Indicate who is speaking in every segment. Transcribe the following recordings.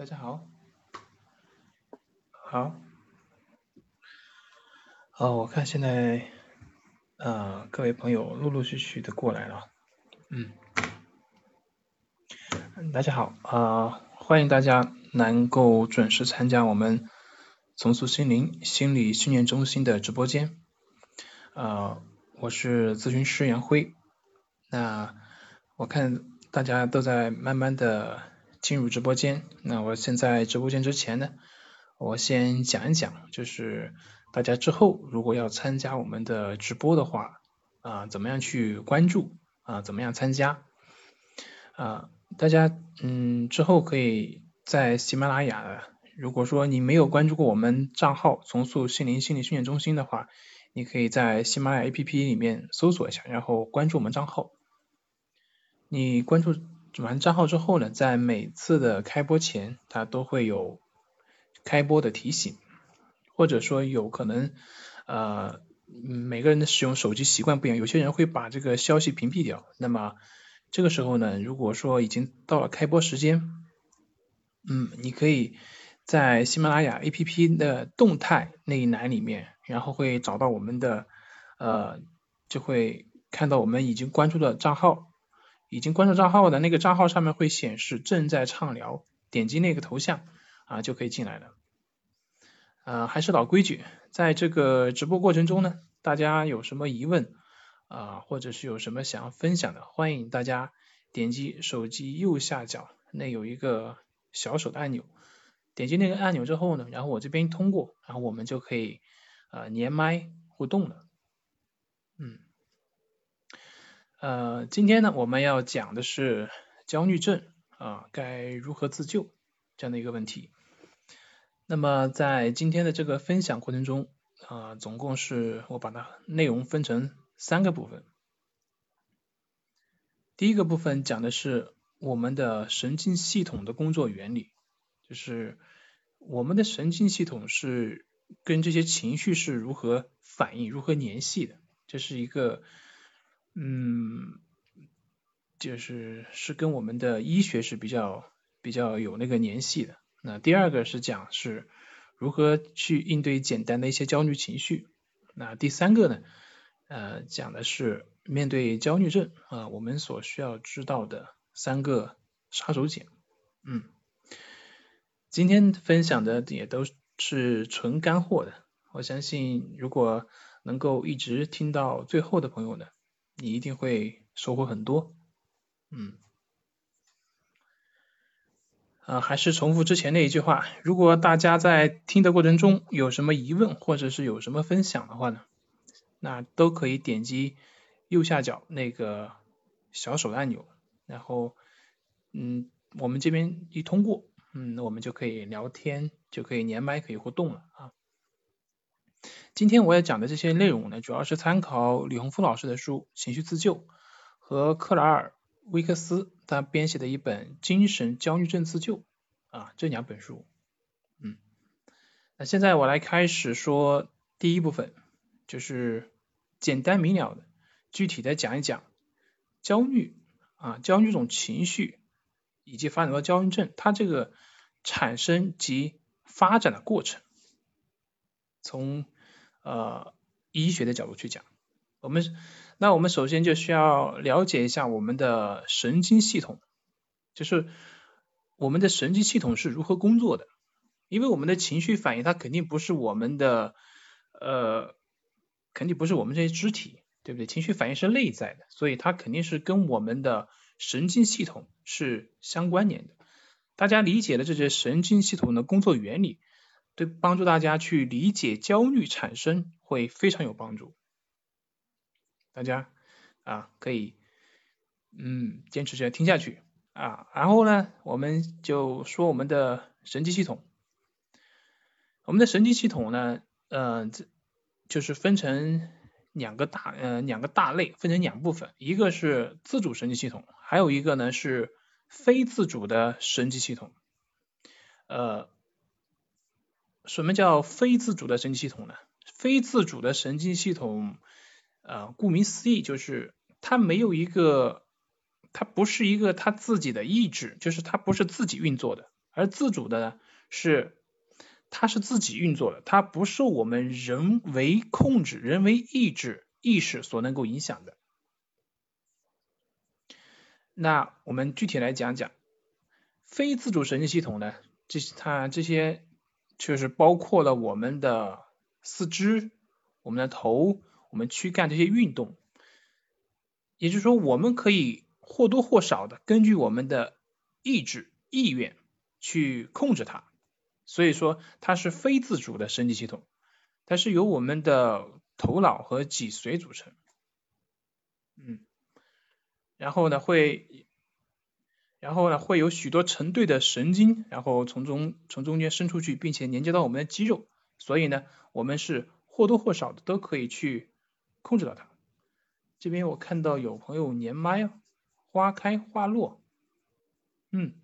Speaker 1: 大家好，好，哦，我看现在，呃，各位朋友陆陆续续的过来了，嗯，大家好，啊，欢迎大家能够准时参加我们重塑心灵心理训练中心的直播间，啊，我是咨询师杨辉，那我看大家都在慢慢的。进入直播间，那我现在直播间之前呢，我先讲一讲，就是大家之后如果要参加我们的直播的话，啊，怎么样去关注啊，怎么样参加啊？大家嗯，之后可以在喜马拉雅，如果说你没有关注过我们账号“重塑心灵心理训练中心”的话，你可以在喜马拉雅 APP 里面搜索一下，然后关注我们账号。你关注。完账号之后呢，在每次的开播前，它都会有开播的提醒，或者说有可能呃每个人的使用手机习惯不一样，有些人会把这个消息屏蔽掉。那么这个时候呢，如果说已经到了开播时间，嗯，你可以在喜马拉雅 APP 的动态那一栏里面，然后会找到我们的呃，就会看到我们已经关注的账号。已经关注账号的那个账号上面会显示正在畅聊，点击那个头像啊就可以进来了。呃，还是老规矩，在这个直播过程中呢，大家有什么疑问啊，或者是有什么想要分享的，欢迎大家点击手机右下角那有一个小手的按钮，点击那个按钮之后呢，然后我这边通过，然后我们就可以呃连麦互动了。嗯。呃，今天呢，我们要讲的是焦虑症啊，该如何自救这样的一个问题。那么在今天的这个分享过程中啊，总共是我把它内容分成三个部分。第一个部分讲的是我们的神经系统的工作原理，就是我们的神经系统是跟这些情绪是如何反应、如何联系的，这是一个。嗯，就是是跟我们的医学是比较比较有那个联系的。那第二个是讲是如何去应对简单的一些焦虑情绪。那第三个呢，呃，讲的是面对焦虑症啊，我们所需要知道的三个杀手锏。嗯，今天分享的也都是纯干货的。我相信如果能够一直听到最后的朋友呢。你一定会收获很多，嗯，啊，还是重复之前那一句话，如果大家在听的过程中有什么疑问或者是有什么分享的话呢，那都可以点击右下角那个小手按钮，然后，嗯，我们这边一通过，嗯，我们就可以聊天，就可以连麦，可以互动了啊。今天我要讲的这些内容呢，主要是参考李洪福老师的书《情绪自救》和克莱尔·威克斯他编写的一本《精神焦虑症自救》啊这两本书。嗯，那现在我来开始说第一部分，就是简单明了的、具体的讲一讲焦虑啊焦虑这种情绪以及发展到焦虑症它这个产生及发展的过程，从呃，医学的角度去讲，我们那我们首先就需要了解一下我们的神经系统，就是我们的神经系统是如何工作的。因为我们的情绪反应，它肯定不是我们的呃，肯定不是我们这些肢体，对不对？情绪反应是内在的，所以它肯定是跟我们的神经系统是相关联的。大家理解了这些神经系统的工作原理。对帮助大家去理解焦虑产生会非常有帮助，大家啊可以嗯坚持着听下去。啊，然后呢我们就说我们的神经系统，我们的神经系统呢呃这就是分成两个大呃两个大类，分成两部分，一个是自主神经系统，还有一个呢是非自主的神经系统，呃。什么叫非自主的神经系统呢？非自主的神经系统，呃，顾名思义就是它没有一个，它不是一个它自己的意志，就是它不是自己运作的，而自主的呢是它是自己运作的，它不受我们人为控制、人为意志、意识所能够影响的。那我们具体来讲讲非自主神经系统呢？这它这些就是包括了我们的四肢、我们的头、我们躯干这些运动。也就是说，我们可以或多或少的根据我们的意志、意愿去控制它。所以说，它是非自主的神经系统，它是由我们的头脑和脊髓组成。嗯，然后呢，会，然后呢，会有许多成对的神经，然后从中从中间伸出去，并且连接到我们的肌肉。所以呢，我们是或多或少的都可以去控制到它。这边我看到有朋友连麦哦，花开花落，嗯，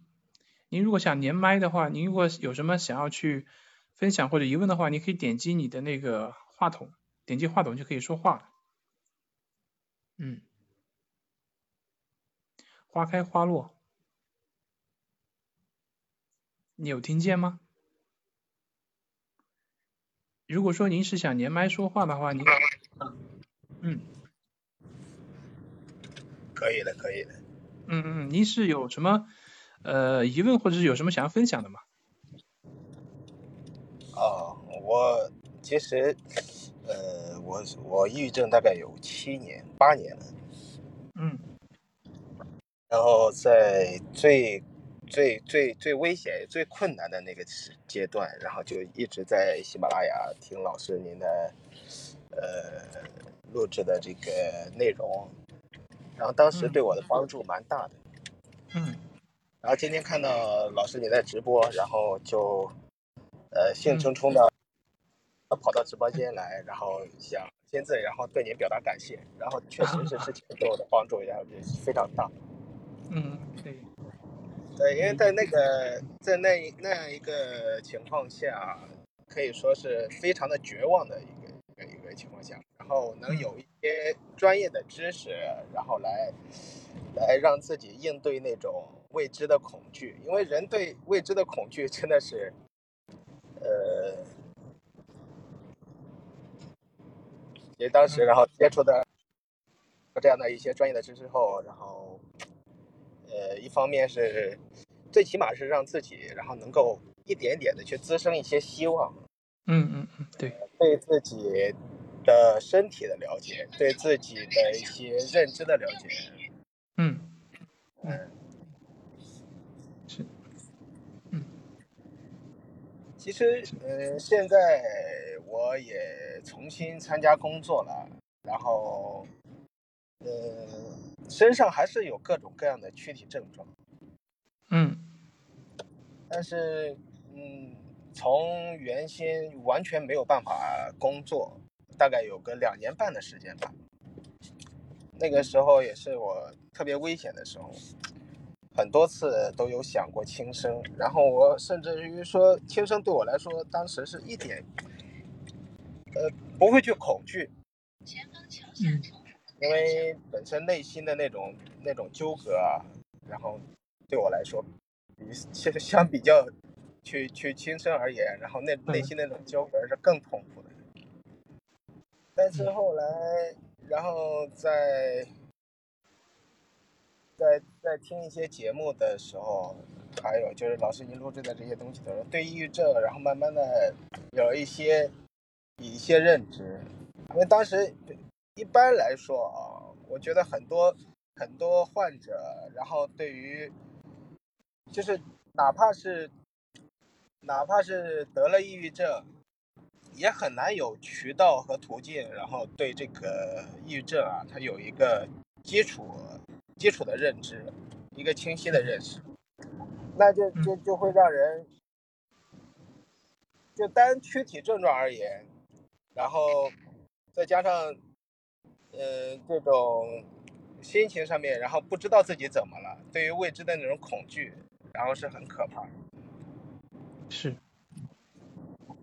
Speaker 1: 您如果想连麦的话，您如果有什么想要去分享或者疑问的话，你可以点击你的那个话筒，点击话筒就可以说话了，嗯，花开花落，你有听见吗？如果说您是想连麦说话的话，您，嗯。
Speaker 2: 可以的，可以的。
Speaker 1: 嗯嗯，您是有什么呃疑问或者是有什么想要分享的吗？
Speaker 2: 哦，我其实呃，我我抑郁症大概有七年八年了。
Speaker 1: 嗯。
Speaker 2: 然后在最最最最危险、最困难的那个时阶段，然后就一直在喜马拉雅听老师您的呃录制的这个内容。然后当时对我的帮助蛮大的，
Speaker 1: 嗯，
Speaker 2: 然后今天看到老师你在直播，然后就，呃，兴冲冲。的，跑到直播间来，然后想签字，然后对您表达感谢，然后确实是之前对我的帮助也非常大，
Speaker 1: 嗯，对，
Speaker 2: 对，因为在那个在那那样一个情况下，可以说是非常的绝望的一个一个一个情况下。然后能有一些专业的知识，然后来来让自己应对那种未知的恐惧，因为人对未知的恐惧真的是，呃，也当时然后接触的这样的一些专业的知识后，然后呃，一方面是最起码是让自己然后能够一点点的去滋生一些希望，
Speaker 1: 嗯嗯嗯，对，
Speaker 2: 对自己。的身体的了解，对自己的一些认知的了解，
Speaker 1: 嗯，嗯，是，嗯，
Speaker 2: 其实，嗯，现在我也重新参加工作了，然后，嗯，身上还是有各种各样的躯体症状，
Speaker 1: 嗯，
Speaker 2: 但是，嗯，从原先完全没有办法工作。大概有个两年半的时间吧，那个时候也是我特别危险的时候，很多次都有想过轻生，然后我甚至于说轻生对我来说，当时是一点，呃，不会去恐惧，
Speaker 1: 嗯，
Speaker 2: 因为本身内心的那种那种纠葛啊，然后对我来说，比其实相比较去去轻生而言，然后内内心那种纠葛是更痛苦的。但是后来，然后在在在听一些节目的时候，还有就是老师您录制的这些东西的时候，对抑郁症，然后慢慢的有一些一些认知。因为当时一般来说啊，我觉得很多很多患者，然后对于就是哪怕是哪怕是得了抑郁症。也很难有渠道和途径，然后对这个抑郁症啊，它有一个基础基础的认知，一个清晰的认识，那就就就会让人，就单躯体症状而言，然后再加上，呃这种心情上面然后不知道自己怎么了对于未知的那种恐惧然后是很可怕
Speaker 1: 是。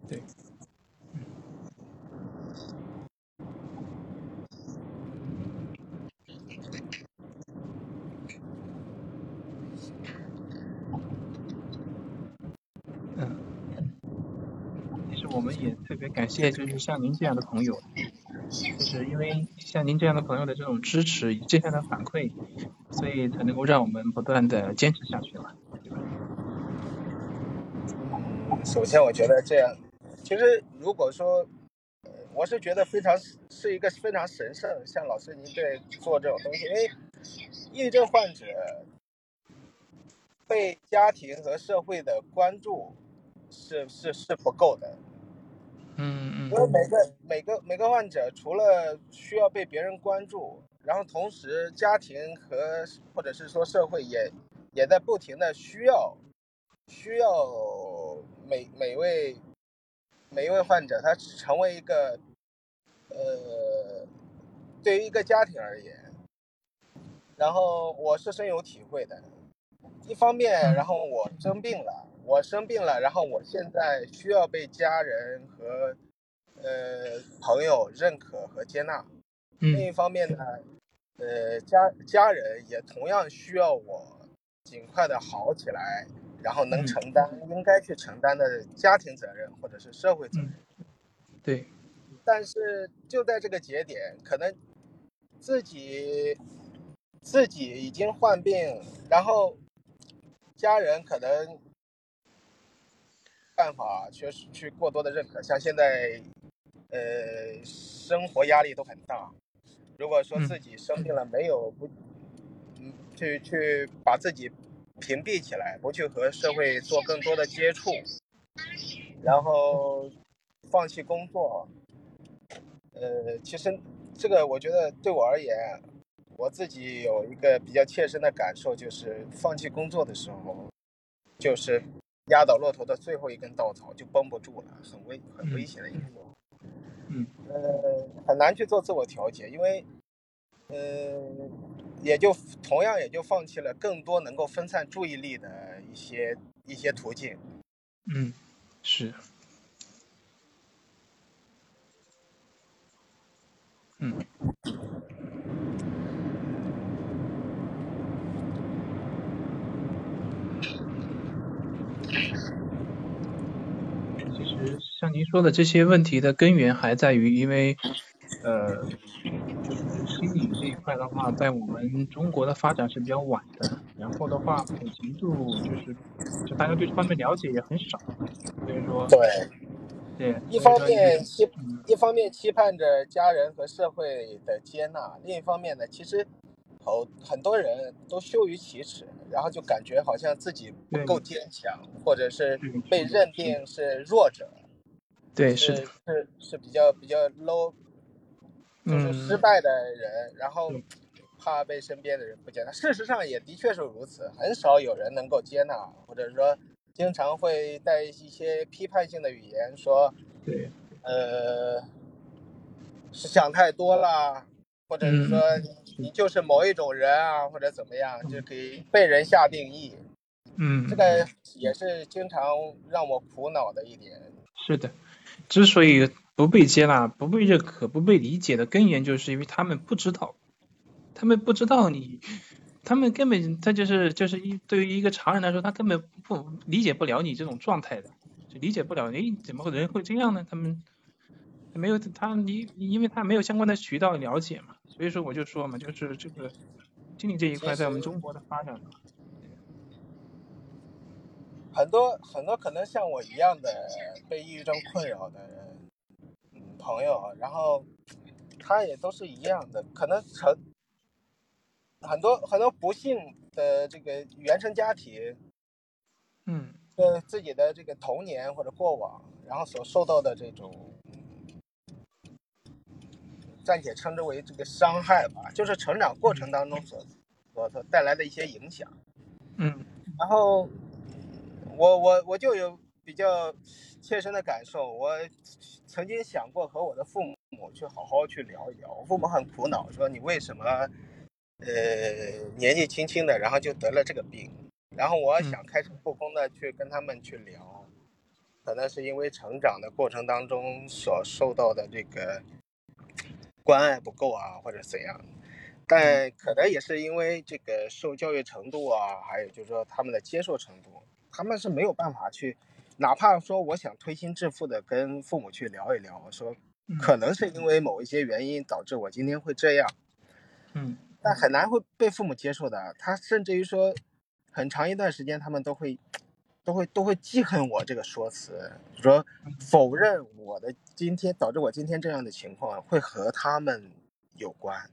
Speaker 1: 对。嗯。其实我们也特别感谢就是像您这样的朋友。是因为像您这样的朋友的这种支持，这样的反馈，所以才能够让我们不断的坚持下去嘛，
Speaker 2: 嗯，首先我觉得这样，其实如果说，我是觉得非常是一个非常神圣，像老师您在做这种东西，因为抑郁症患者被家庭和社会的关注是是是不够的。
Speaker 1: 嗯嗯。
Speaker 2: 因为每个每个每个患者除了需要被别人关注，然后同时家庭和或者是说社会也也在不停的需要需要每每位每一位患者他成为一个呃对于一个家庭而言，然后我是深有体会的。一方面，然后我生病了，我生病了，然后我现在需要被家人和呃朋友认可和接纳。另一方面呢，呃家家人也同样需要我尽快的好起来，然后能承担应该去承担的家庭责任或者是社会责任。
Speaker 1: 对。
Speaker 2: 但是就在这个节点，可能自己自己已经患病，然后。家人可能办法确实去过多的认可，像现在，呃，生活压力都很大。如果说自己生病了，没有不，嗯，去去把自己屏蔽起来，不去和社会做更多的接触，然后放弃工作，呃，其实这个我觉得对我而言。我自己有一个比较切身的感受，就是放弃工作的时候，就是压倒骆驼的最后一根稻草，就绷不住了，很危很危险的一步。
Speaker 1: 嗯，
Speaker 2: 呃，很难去做自我调节，因为，呃，也就同样也就放弃了更多能够分散注意力的一些一些途径。
Speaker 1: 嗯，是。嗯。其实像您说的这些问题的根源还在于，因为呃，就是心理这一块的话，在我们中国的发展是比较晚的，然后的话普及度就是就大家对这方面了解也很少，所以说
Speaker 2: 对
Speaker 1: 对，
Speaker 2: 一方面期一方面期盼着家人和社会的接纳，另一方面呢，其实。好，很多人都羞于启齿，然后就感觉好像自己不够坚强，或者是被认定是弱者。
Speaker 1: 对，
Speaker 2: 是
Speaker 1: 是
Speaker 2: 是比较比较 low，就是失败的人，然后怕被身边的人不接纳。事实上也的确是如此，很少有人能够接纳，或者说经常会带一些批判性的语言说，
Speaker 1: 对，
Speaker 2: 呃，是想太多了。或者是说你就是某一种人啊，或者怎么样，就给被人下定义。
Speaker 1: 嗯，
Speaker 2: 这个也是经常让我苦恼的一点。
Speaker 1: 是的，之所以不被接纳、不被认可、不被理解的根源，就是因为他们不知道，他们不知道你，他们根本他就是就是一对于一个常人来说，他根本不理解不了你这种状态的，就理解不了，诶，怎么人会这样呢？他们。没有他，你因为他没有相关的渠道了解嘛，所以说我就说嘛，就是这个心理这一块在我们中国的发展，
Speaker 2: 很多很多可能像我一样的被抑郁症困扰的嗯朋友，然后他也都是一样的，可能成很多很多不幸的这个原生家庭，
Speaker 1: 嗯，
Speaker 2: 呃自己的这个童年或者过往，然后所受到的这种。暂且称之为这个伤害吧，就是成长过程当中所所所带来的一些影响。
Speaker 1: 嗯，
Speaker 2: 然后我我我就有比较切身的感受，我曾经想过和我的父母去好好去聊一聊。我父母很苦恼，说你为什么呃年纪轻轻的，然后就得了这个病？然后我想开诚布公的去跟他们去聊，可能是因为成长的过程当中所受到的这个。关爱不够啊，或者怎样？但可能也是因为这个受教育程度啊，还有就是说他们的接受程度，他们是没有办法去哪怕说我想推心置腹的跟父母去聊一聊，我说
Speaker 1: 嗯
Speaker 2: 可能是因为某一些原因导致我今天会这样，
Speaker 1: 嗯
Speaker 2: 但很难会被父母接受的。他甚至于说，很长一段时间他们都会都会都会记恨我这个说辞，说否认我的今天导致我今天这样的情况会和他们有关。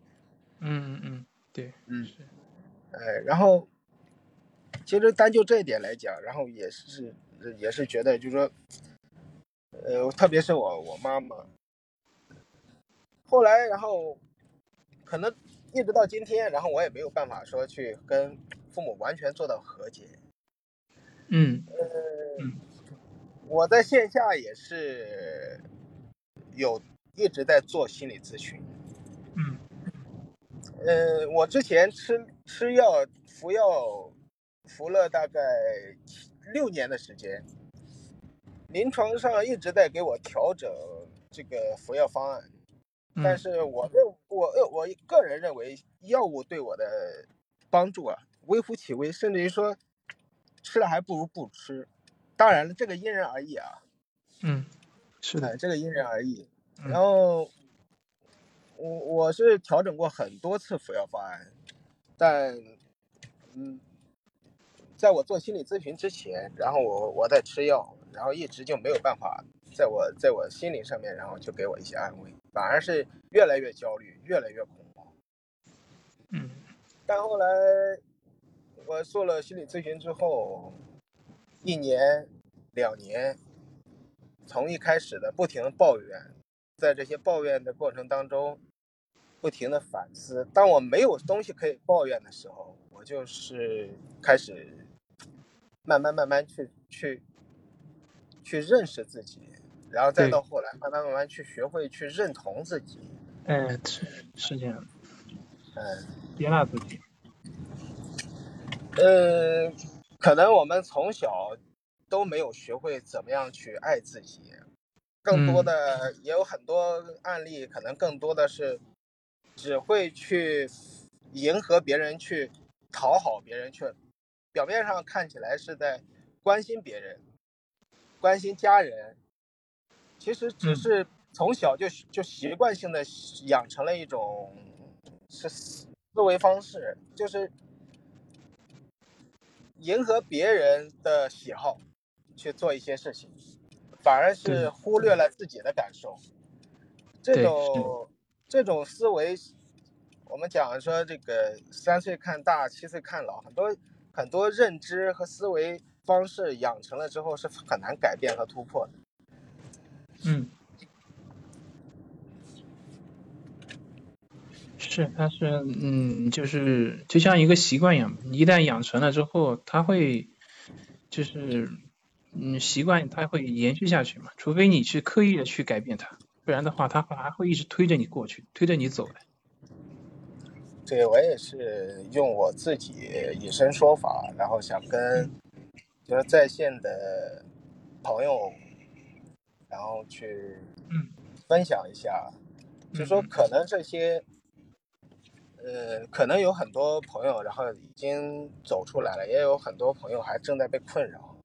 Speaker 1: 嗯嗯嗯，对，
Speaker 2: 嗯
Speaker 1: 是，
Speaker 2: 呃，然后其实单就这一点来讲，然后也是也是觉得就是说，呃，特别是我我妈妈，后来然后可能一直到今天，然后我也没有办法说去跟父母完全做到和解。
Speaker 1: 嗯
Speaker 2: 呃
Speaker 1: 嗯，
Speaker 2: 我在线下也是有一直在做心理咨询。
Speaker 1: 嗯
Speaker 2: 呃，我之前吃吃药服药服了大概六年的时间，临床上一直在给我调整这个服药方案，但
Speaker 1: 嗯
Speaker 2: 是我认我呃我个人认为药物对我的帮助啊微乎其微，甚至于说吃了还不如不吃。当然了，这个因人而异啊，
Speaker 1: 嗯，是
Speaker 2: 哎，
Speaker 1: 的，
Speaker 2: 这个因人而异。
Speaker 1: 嗯
Speaker 2: 然后我我是调整过很多次服药方案，但嗯，在我做心理咨询之前，然后我我在吃药，然后一直就没有办法在我在我心灵上面，然后就给我一些安慰，反而是越来越焦虑，越来越恐慌。
Speaker 1: 嗯
Speaker 2: 但后来我做了心理咨询之后，一年、两年，从一开始的不停的抱怨，在这些抱怨的过程当中，不停的反思。当我没有东西可以抱怨的时候，我就是开始慢慢慢慢去去去认识自己，然后再到后来慢慢慢慢去学会去认同自己。
Speaker 1: 哎，是是这样，
Speaker 2: 嗯。
Speaker 1: 接纳自己，
Speaker 2: 呃，可能我们从小都没有学会怎么样去爱自己，更多
Speaker 1: 嗯
Speaker 2: 的也有很多案例，可能更多的是只会去迎合别人，去讨好别人，去表面上看起来是在关心别人，关心家人，其实只
Speaker 1: 嗯。
Speaker 2: 是从小就就习惯性的养成了一种是思思维方式，就是迎合别人的喜好去做一些事情，反而是忽略了自己的感受。这种这种思维，我们讲说这个三岁看大，七岁看老，很多很多认知和思维方式养成了之后是很难改变和突破的。
Speaker 1: 嗯，是，它是，嗯，就是就像一个习惯一样，一旦养成了之后，它会，就是，嗯，习惯它会延续下去嘛，除非你去刻意的去改变它，不然的话，它还会一直推着你过去，推着你走的。
Speaker 2: 对我也是用我自己以身说法，然后想跟就是在线的朋友，然后去
Speaker 1: 嗯。
Speaker 2: 分享一下，就说
Speaker 1: 嗯。
Speaker 2: 可能这些，呃，可能有很多朋友，然后已经走出来了，也有很多朋友还正在被困扰。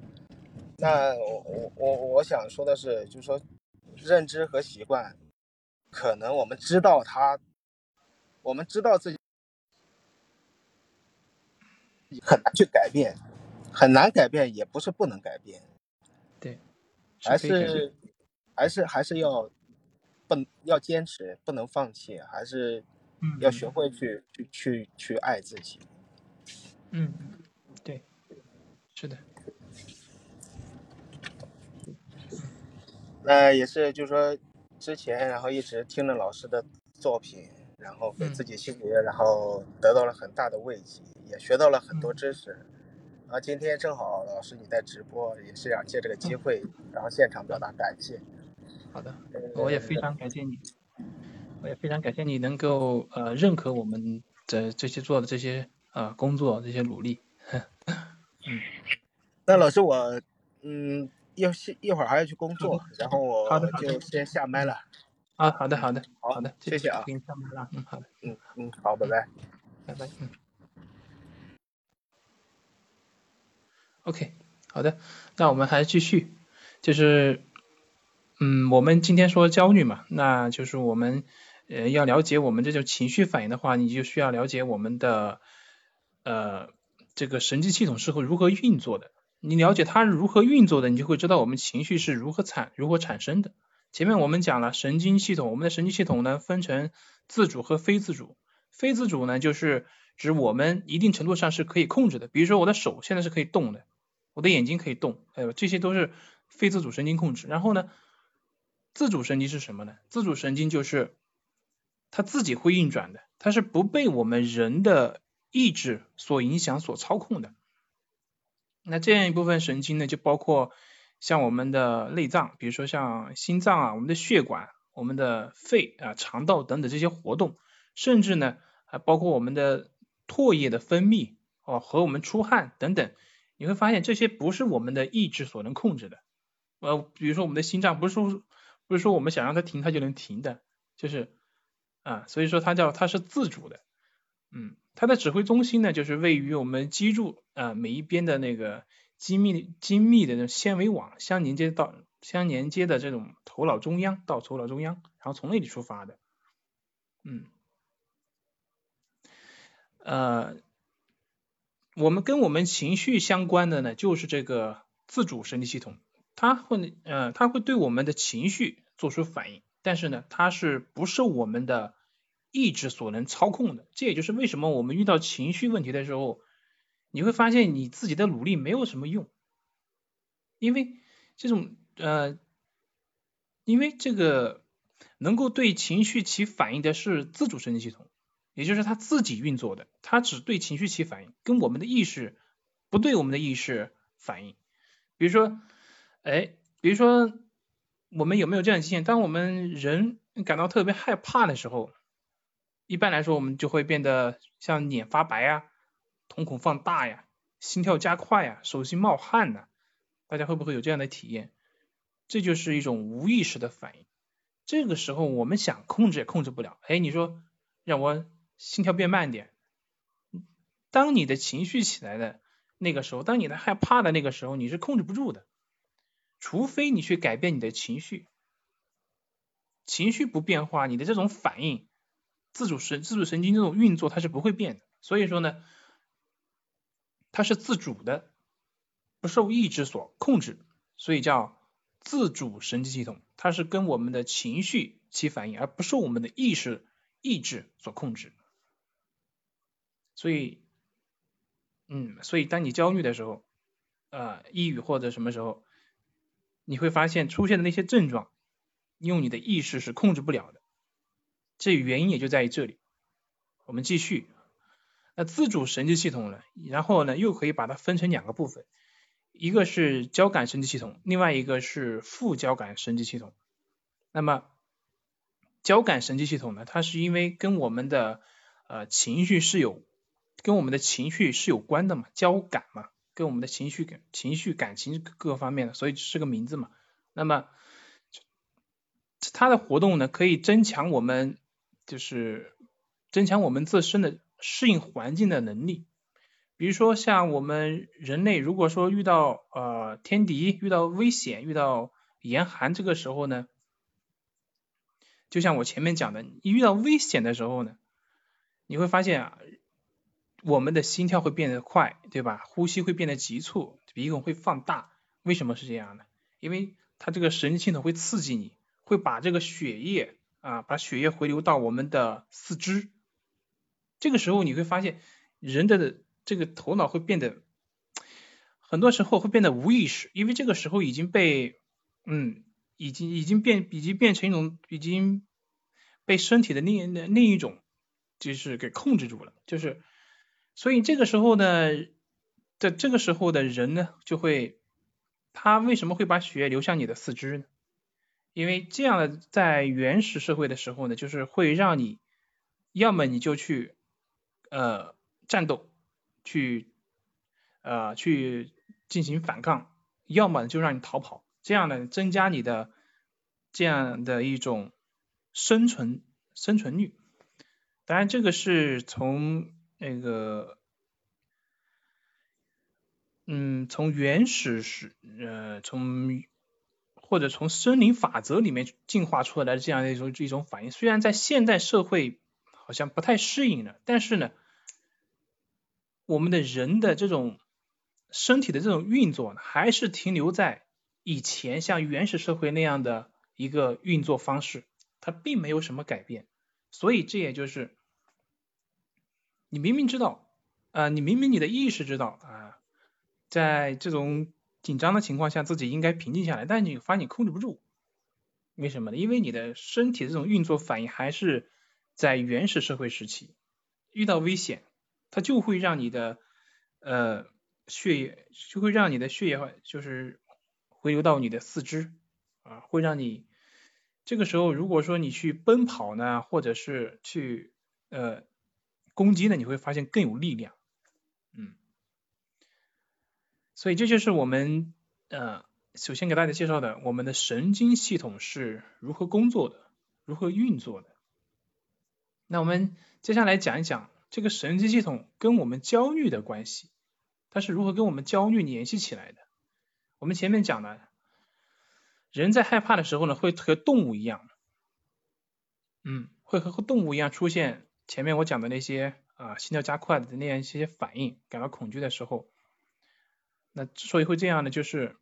Speaker 2: 那我我我我想说的是，就是说认知和习惯，可能我们知道它，我们知道自己很难去改变，很难改变，也不是不能改变，
Speaker 1: 对，
Speaker 2: 还是还是还是要不要坚持，不能放弃，还是
Speaker 1: 嗯
Speaker 2: 要学会去去去去爱自己。
Speaker 1: 嗯，对，是的，
Speaker 2: 那也是，就是说之前然后一直听着老师的作品，然后给
Speaker 1: 嗯。
Speaker 2: 自己心里然后得到了很大的慰藉，也学到了很多
Speaker 1: 嗯
Speaker 2: 知识。啊，今天正好老师你在直播，也是想借这个机
Speaker 1: 嗯
Speaker 2: 会，然后现场表达感谢。
Speaker 1: 好的，我也非常感谢你，我也非常感谢你能够呃认可我们的这些做的这些呃工作这些努力。
Speaker 2: 嗯 那老师我嗯一会一会儿还要去工作，然后我就先下麦了。
Speaker 1: 啊，好的好的
Speaker 2: 好
Speaker 1: 好的，
Speaker 2: 谢谢啊
Speaker 1: 给你上麦了，嗯，好的，
Speaker 2: 嗯嗯，好，拜拜。
Speaker 1: 拜拜，嗯。OK，好的，那我们还继续，就是嗯，我们今天说焦虑嘛，那就是我们呃要了解我们这种情绪反应的话，你就需要了解我们的呃这个神经系统是会如何运作的。你了解它如何运作的，你就会知道我们情绪是如何产如何产生的。前面我们讲了神经系统，我们的神经系统呢分成自主和非自主。非自主呢就是指我们一定程度上是可以控制的，比如说我的手现在是可以动的，我的眼睛可以动，还有这些都是非自主神经控制。然后呢，自主神经是什么呢？自主神经就是它自己会运转的，它是不被我们人的意志所影响、所操控的。那这样一部分神经呢，就包括。像我们的内脏，比如说像心脏啊、我们的血管、我们的肺啊、肠道等等这些活动，甚至呢还包括我们的唾液的分泌哦和我们出汗等等，你会发现这些不是我们的意志所能控制的。呃，比如说我们的心脏不是说不是说我们想让它停它就能停的，就是啊，所以说它叫它是自主的，嗯，它的指挥中心呢就是位于我们脊柱啊每一边的那个。精密精密的那种纤维网相连接到相连接的这种头脑中央到头脑中央，然后从那里出发的，嗯，呃，我们跟我们情绪相关的呢，就是这个自主神经系统，它会呃它会对我们的情绪做出反应，但是呢，它是不受我们的意志所能操控的，这也就是为什么我们遇到情绪问题的时候。你会发现你自己的努力没有什么用，因为这种呃，因为这个能够对情绪起反应的是自主神经系统，也就是它自己运作的，它只对情绪起反应，跟我们的意识不对我们的意识反应。比如说，哎，比如说我们有没有这样经验？当我们人感到特别害怕的时候，一般来说我们就会变得像脸发白啊。瞳孔放大呀，心跳加快呀，手心冒汗呐，大家会不会有这样的体验？这就是一种无意识的反应。这个时候我们想控制也控制不了。哎，你说让我心跳变慢点。当你的情绪起来的那个时候，当你的害怕的那个时候，你是控制不住的。除非你去改变你的情绪，情绪不变化，你的这种反应，自主神自主神经这种运作它是不会变的。所以说呢。它是自主的，不受意志所控制，所以叫自主神经系统。它是跟我们的情绪起反应，而不受我们的意识意志所控制。所以，嗯，所以当你焦虑的时候，呃，抑郁或者什么时候，你会发现出现的那些症状，用你的意识是控制不了的。这原因也就在于这里。我们继续。那自主神经系统呢？然后呢，又可以把它分成两个部分，一个是交感神经系统，另外一个是副交感神经系统。那么交感神经系统呢，它是因为跟我们的呃情绪是有跟我们的情绪是有关的嘛，交感嘛，跟我们的情绪感情绪感情各方面的，所以是个名字嘛。那么它的活动呢，可以增强我们就是增强我们自身的。适应环境的能力，比如说像我们人类，如果说遇到呃天敌、遇到危险、遇到严寒这个时候呢，就像我前面讲的，你遇到危险的时候呢，你会发现啊，我们的心跳会变得快，对吧？呼吸会变得急促，鼻孔会放大。为什么是这样的？因为它这个神经系统会刺激你，会把这个血液啊，把血液回流到我们的四肢。这个时候你会发现，人的这个头脑会变得，很多时候会变得无意识，因为这个时候已经被，嗯，已经已经变，已经变成一种，已经被身体的另另一种，就是给控制住了，就是，所以这个时候呢，在这个时候的人呢，就会，他为什么会把血液流向你的四肢呢？因为这样的在原始社会的时候呢，就是会让你，要么你就去。呃，战斗，去，呃，去进行反抗，要么就让你逃跑，这样呢，增加你的这样的一种生存生存率。当然，这个是从那个，嗯，从原始时，呃，从或者从生理法则里面进化出来的这样的一种一种反应，虽然在现代社会好像不太适应了，但是呢，我们的人的这种身体的这种运作呢，还是停留在以前像原始社会那样的一个运作方式，它并没有什么改变。所以这也就是你明明知道，啊，你明明你的意识知道啊，在这种紧张的情况下自己应该平静下来，但你发现你控制不住，为什么呢？因为你的身体的这种运作反应还是在原始社会时期，遇到危险。它就会让你的呃血液就会让你的血液就是回流到你的四肢啊，会让你这个时候如果说你去奔跑呢，或者是去呃攻击呢，你会发现更有力量，嗯，所以这就是我们呃首先给大家介绍的我们的神经系统是如何工作的，如何运作的。那我们接下来讲一讲。这个神经系统跟我们焦虑的关系，它是如何跟我们焦虑联系起来的？我们前面讲了，人在害怕的时候呢，会和动物一样，嗯，会和和动物一样出现前面我讲的那些啊心跳加快的那样一些反应，感到恐惧的时候，那之所以会这样呢，就是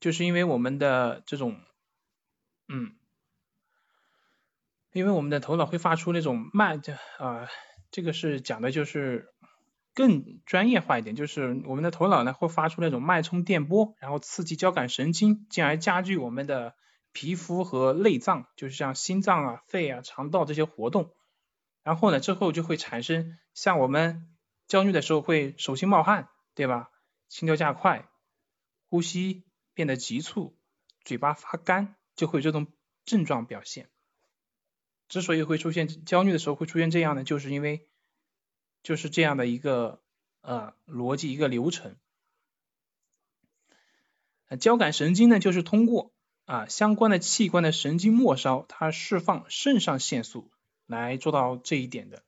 Speaker 1: 就是因为我们的这种，嗯。因为我们的头脑会发出那种脉，啊，这个是讲的就是更专业化一点，就是我们的头脑呢会发出那种脉冲电波，然后刺激交感神经，进而加剧我们的皮肤和内脏，就是像心脏啊、肺啊、肠道这些活动，然后呢之后就会产生像我们焦虑的时候会手心冒汗，对吧？心跳加快，呼吸变得急促，嘴巴发干，就会有这种症状表现。之所以会出现焦虑的时候会出现这样呢，就是因为就是这样的一个呃逻辑一个流程。交感神经呢，就是通过啊相关的器官的神经末梢，它释放肾上腺素来做到这一点的。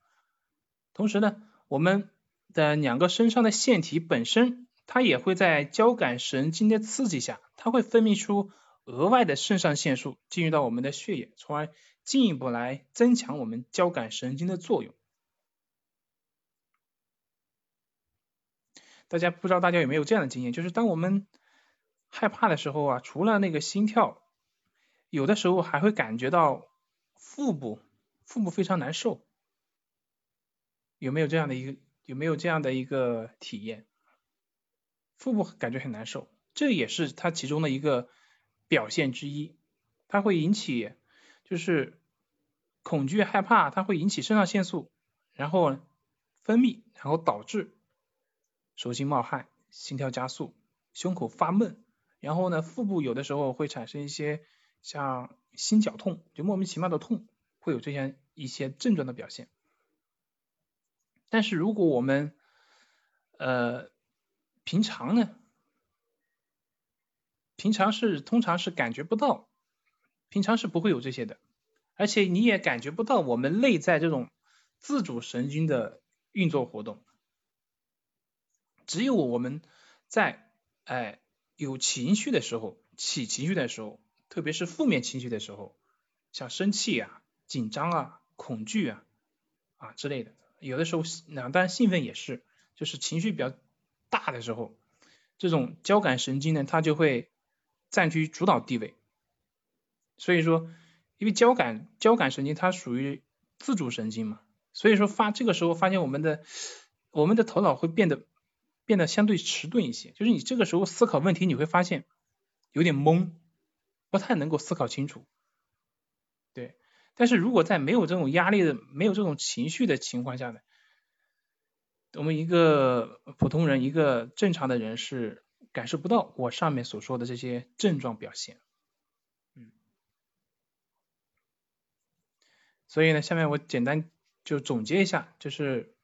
Speaker 1: 同时呢，我们的两个身上的腺体本身，它也会在交感神经的刺激下，它会分泌出额外的肾上腺素进入到我们的血液，从而。进一步来增强我们交感神经的作用。大家不知道大家有没有这样的经验，就是当我们害怕的时候啊，除了那个心跳，有的时候还会感觉到腹部腹部非常难受。有没有这样的一个有没有这样的一个体验？腹部感觉很难受，这也是它其中的一个表现之一，它会引起。就是恐惧害怕，它会引起肾上腺素，然后分泌，然后导致手心冒汗、心跳加速、胸口发闷，然后呢，腹部有的时候会产生一些像心绞痛，就莫名其妙的痛，会有这些一些症状的表现。但是如果我们呃平常呢，平常是通常是感觉不到。平常是不会有这些的，而且你也感觉不到我们内在这种自主神经的运作活动。只有我们在哎有情绪的时候，起情绪的时候，特别是负面情绪的时候，像生气啊、紧张啊、恐惧啊啊之类的，有的时候那当然兴奋也是，就是情绪比较大的时候，这种交感神经呢，它就会占据主导地位。所以说，因为交感交感神经它属于自主神经嘛，所以说发这个时候发现我们的我们的头脑会变得变得相对迟钝一些，就是你这个时候思考问题你会发现有点懵，不太能够思考清楚。对，但是如果在没有这种压力的、没有这种情绪的情况下呢，我们一个普通人、一个正常的人是感受不到我上面所说的这些症状表现。嗯所以呢，下面我简单就总结一下，就是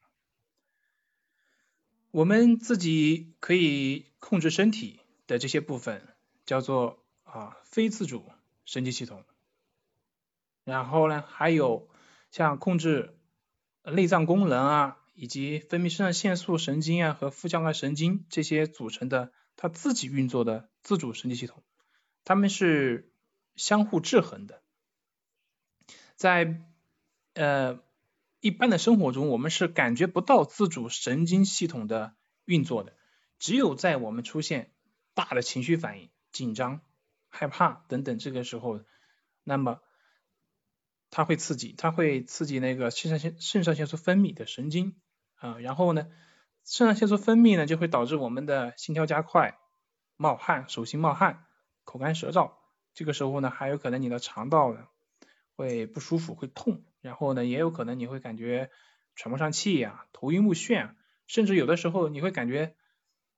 Speaker 1: 我们自己可以控制身体的这些部分，叫做啊非自主神经系统。然后呢，还有像控制内脏功能啊，以及分泌肾上腺素神经啊和副交感神经这些组成的，它自己运作的自主神经系统，它们是相互制衡的。在呃一般的生活中，我们是感觉不到自主神经系统的运作的，只有在我们出现大的情绪反应、紧张、害怕等等这个时候，那么它会刺激，它会刺激那个肾上腺肾上腺素分泌的神经啊，然后呢，肾上腺素分泌呢就会导致我们的心跳加快、冒汗、手心冒汗、口干舌燥，这个时候呢还有可能你的肠道呢会不舒服、会痛。然后呢，也有可能你会感觉喘不上气呀，头晕目眩，甚至有的时候你会感觉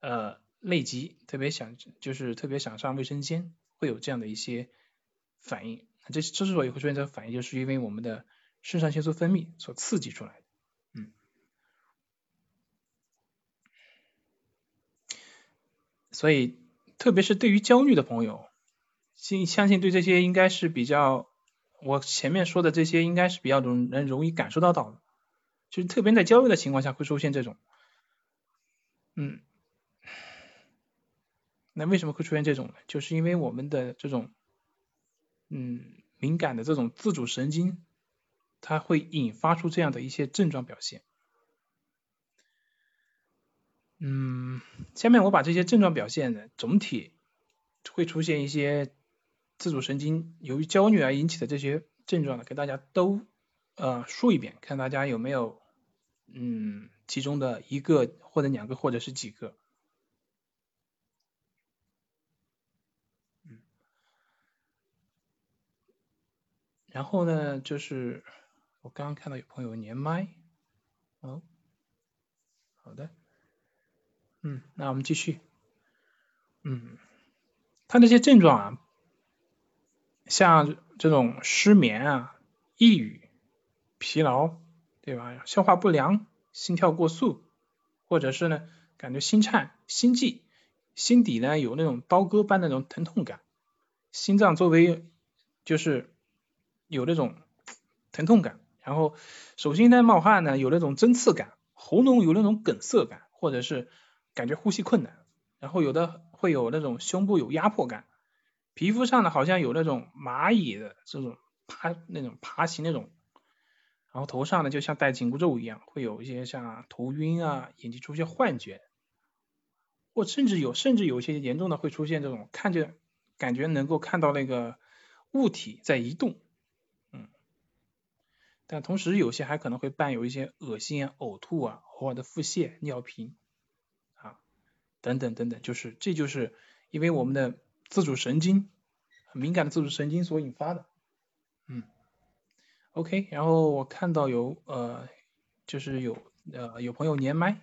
Speaker 1: 呃内急，特别想就是特别想上卫生间，会有这样的一些反应。这之所以会出现这个反应，就是因为我们的肾上腺素分泌所刺激出来的。嗯，所以特别是对于焦虑的朋友，信相信对这些应该是比较。我前面说的这些应该是比较容能容易感受到到的，就是特别在焦虑的情况下会出现这种，嗯，那为什么会出现这种呢？就是因为我们的这种，嗯，敏感的这种自主神经，它会引发出这样的一些症状表现。嗯，下面我把这些症状表现呢，总体会出现一些。自主神经由于焦虑而引起的这些症状呢，给大家都呃说一遍，看大家有没有嗯其中的一个或者两个或者是几个。嗯，然后呢，就是我刚刚看到有朋友连麦，哦，好的，嗯，那我们继续，嗯，他这些症状啊。像这种失眠啊、抑郁、疲劳，对吧？消化不良、心跳过速，或者是呢感觉心颤、心悸，心底呢有那种刀割般的那种疼痛感，心脏周围就是有那种疼痛感，然后手心呢冒汗呢有那种针刺感，喉咙有那种梗塞感，或者是感觉呼吸困难，然后有的会有那种胸部有压迫感。皮肤上呢，好像有那种蚂蚁的这种爬那种爬行那种，然后头上呢就像戴紧箍咒一样，会有一些像头晕啊，眼睛出现幻觉，或甚至有甚至有一些严重的会出现这种看见感觉能够看到那个物体在移动，嗯，但同时有些还可能会伴有一些恶心啊、呕吐啊、偶尔的腹泻、尿频啊等等等等，就是这就是因为我们的。自主神经很敏感的自主神经所引发的，嗯，OK，然后我看到有呃，就是有呃有朋友连麦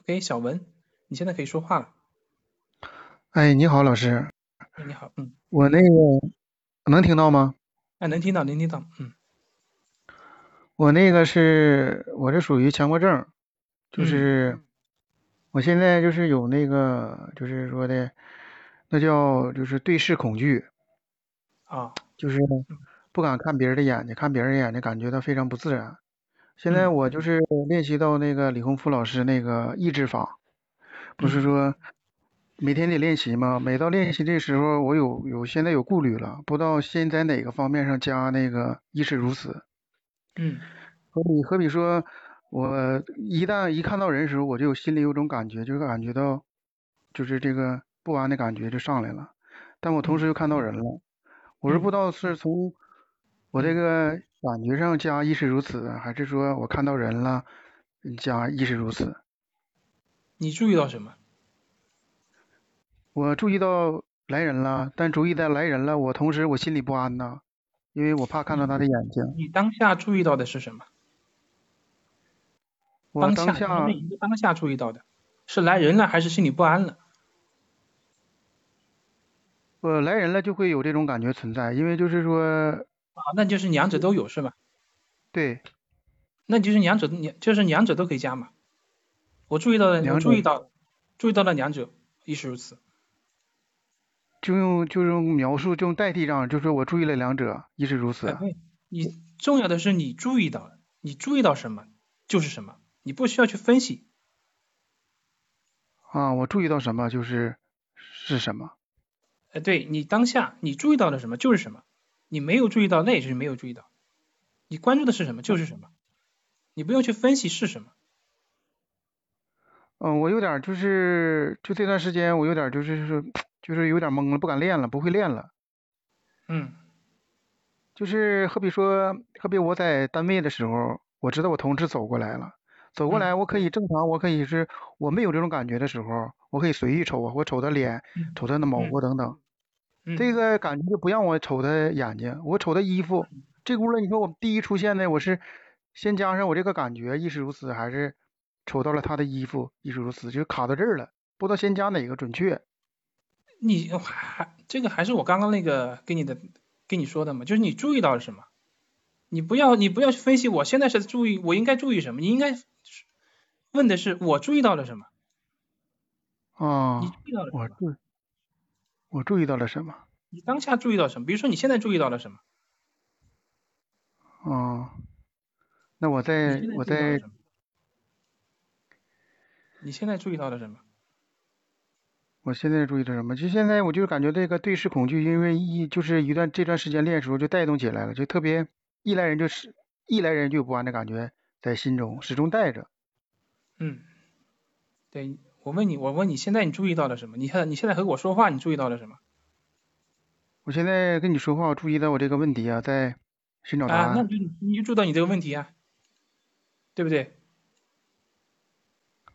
Speaker 1: ，OK，小文，你现在可以说话了。
Speaker 3: 哎，你好，老师。
Speaker 1: 你好，嗯。
Speaker 3: 我那个能听到吗？
Speaker 1: 哎，能听到，能听到，嗯。
Speaker 3: 我那个是，我这属于强迫症，就是我现在就是有那个，就是说的。那叫就是对视恐惧
Speaker 1: 啊，
Speaker 3: 就是不敢看别人的眼睛，看别人眼睛感觉到非常不自然。现在我就是练习到那个李洪福老师那个抑制法，不是说每天得练习吗？每到练习这时候，我有有现在有顾虑了，不知道先在哪个方面上加那个亦是如此。
Speaker 1: 嗯，
Speaker 3: 何比何比说，我一旦一看到人时候，我就有心里有种感觉，就是感觉到就是这个。不安的感觉就上来了，但我同时又看到人了，我是不知道是从我这个感觉上加亦是如此，还是说我看到人了加亦是如此。
Speaker 1: 你注意到什么？
Speaker 3: 我注意到来人了，但注意到来人了，我同时我心里不安呐，因为我怕看到他的眼睛。
Speaker 1: 你当下注意到的是什么？
Speaker 3: 我当
Speaker 1: 下当下注意到的是来人了，还是心里不安了？
Speaker 3: 我来人了就会有这种感觉存在，因为就是说
Speaker 1: 啊，那就是两者都有是吧？
Speaker 3: 对，
Speaker 1: 那就是两者两就是两者都可以加嘛。我注意到了，我注意到注意到了两者，亦是如此。
Speaker 3: 就用就用描述就用代替这样，就说我注意了两者，亦是如此。
Speaker 1: 你重要的是你注意到了，你注意到什么就是什么，你不需要去分析。
Speaker 3: 啊，我注意到什么就是是什么？
Speaker 1: 呃，对你当下你注意到了什么就是什么，你没有注意到那也就是没有注意到，你关注的是什么就是什么，你不用去分析是什么。
Speaker 3: 嗯，我有点就是就这段时间我有点就是是就是有点懵了，不敢练了，不会练了。
Speaker 1: 嗯，
Speaker 3: 就是好比说，好比我在单位的时候，我知道我同事走过来了，走过来我可以正常，我可以是我没有这种感觉的时候，我可以随意瞅啊，我瞅他脸，瞅他的毛发等等。这个感觉就不让我瞅他眼睛，我瞅他衣服。这轱辘你说我第一出现的，我是先加上我这个感觉，亦是如此，还是？瞅到了他的衣服，亦是如此，就卡到这儿了，不知道先加哪个准确。
Speaker 1: 你还这个还是我刚刚那个给你的跟你说的嘛，就是你注意到了什么？你不要你不要去分析，我现在是注意，我应该注意什么？你应该问的是我注意到了什么？
Speaker 3: 啊，
Speaker 1: 你注意到了？
Speaker 3: 我注我注意到了什么？
Speaker 1: 你当下注意到什么？比如说你现在注意到了什么？
Speaker 3: 哦，那我在我在。
Speaker 1: 你现在注意到了什么？
Speaker 3: 我现在注意到什么？就现在，我就感觉这个对视恐惧，因为一就是一段这段时间练的时候就带动起来了，就特别一来人就是一来人就有不安的感觉在心中始终带着。
Speaker 1: 嗯，对我问你，我问你现在你注意到了什么？你看你现在和我说话，你注意到了什么？
Speaker 3: 我现在跟你说话，我注意到我这个问题啊，在寻找答案。
Speaker 1: 啊，那就你就注意到你这个问题啊，对不对？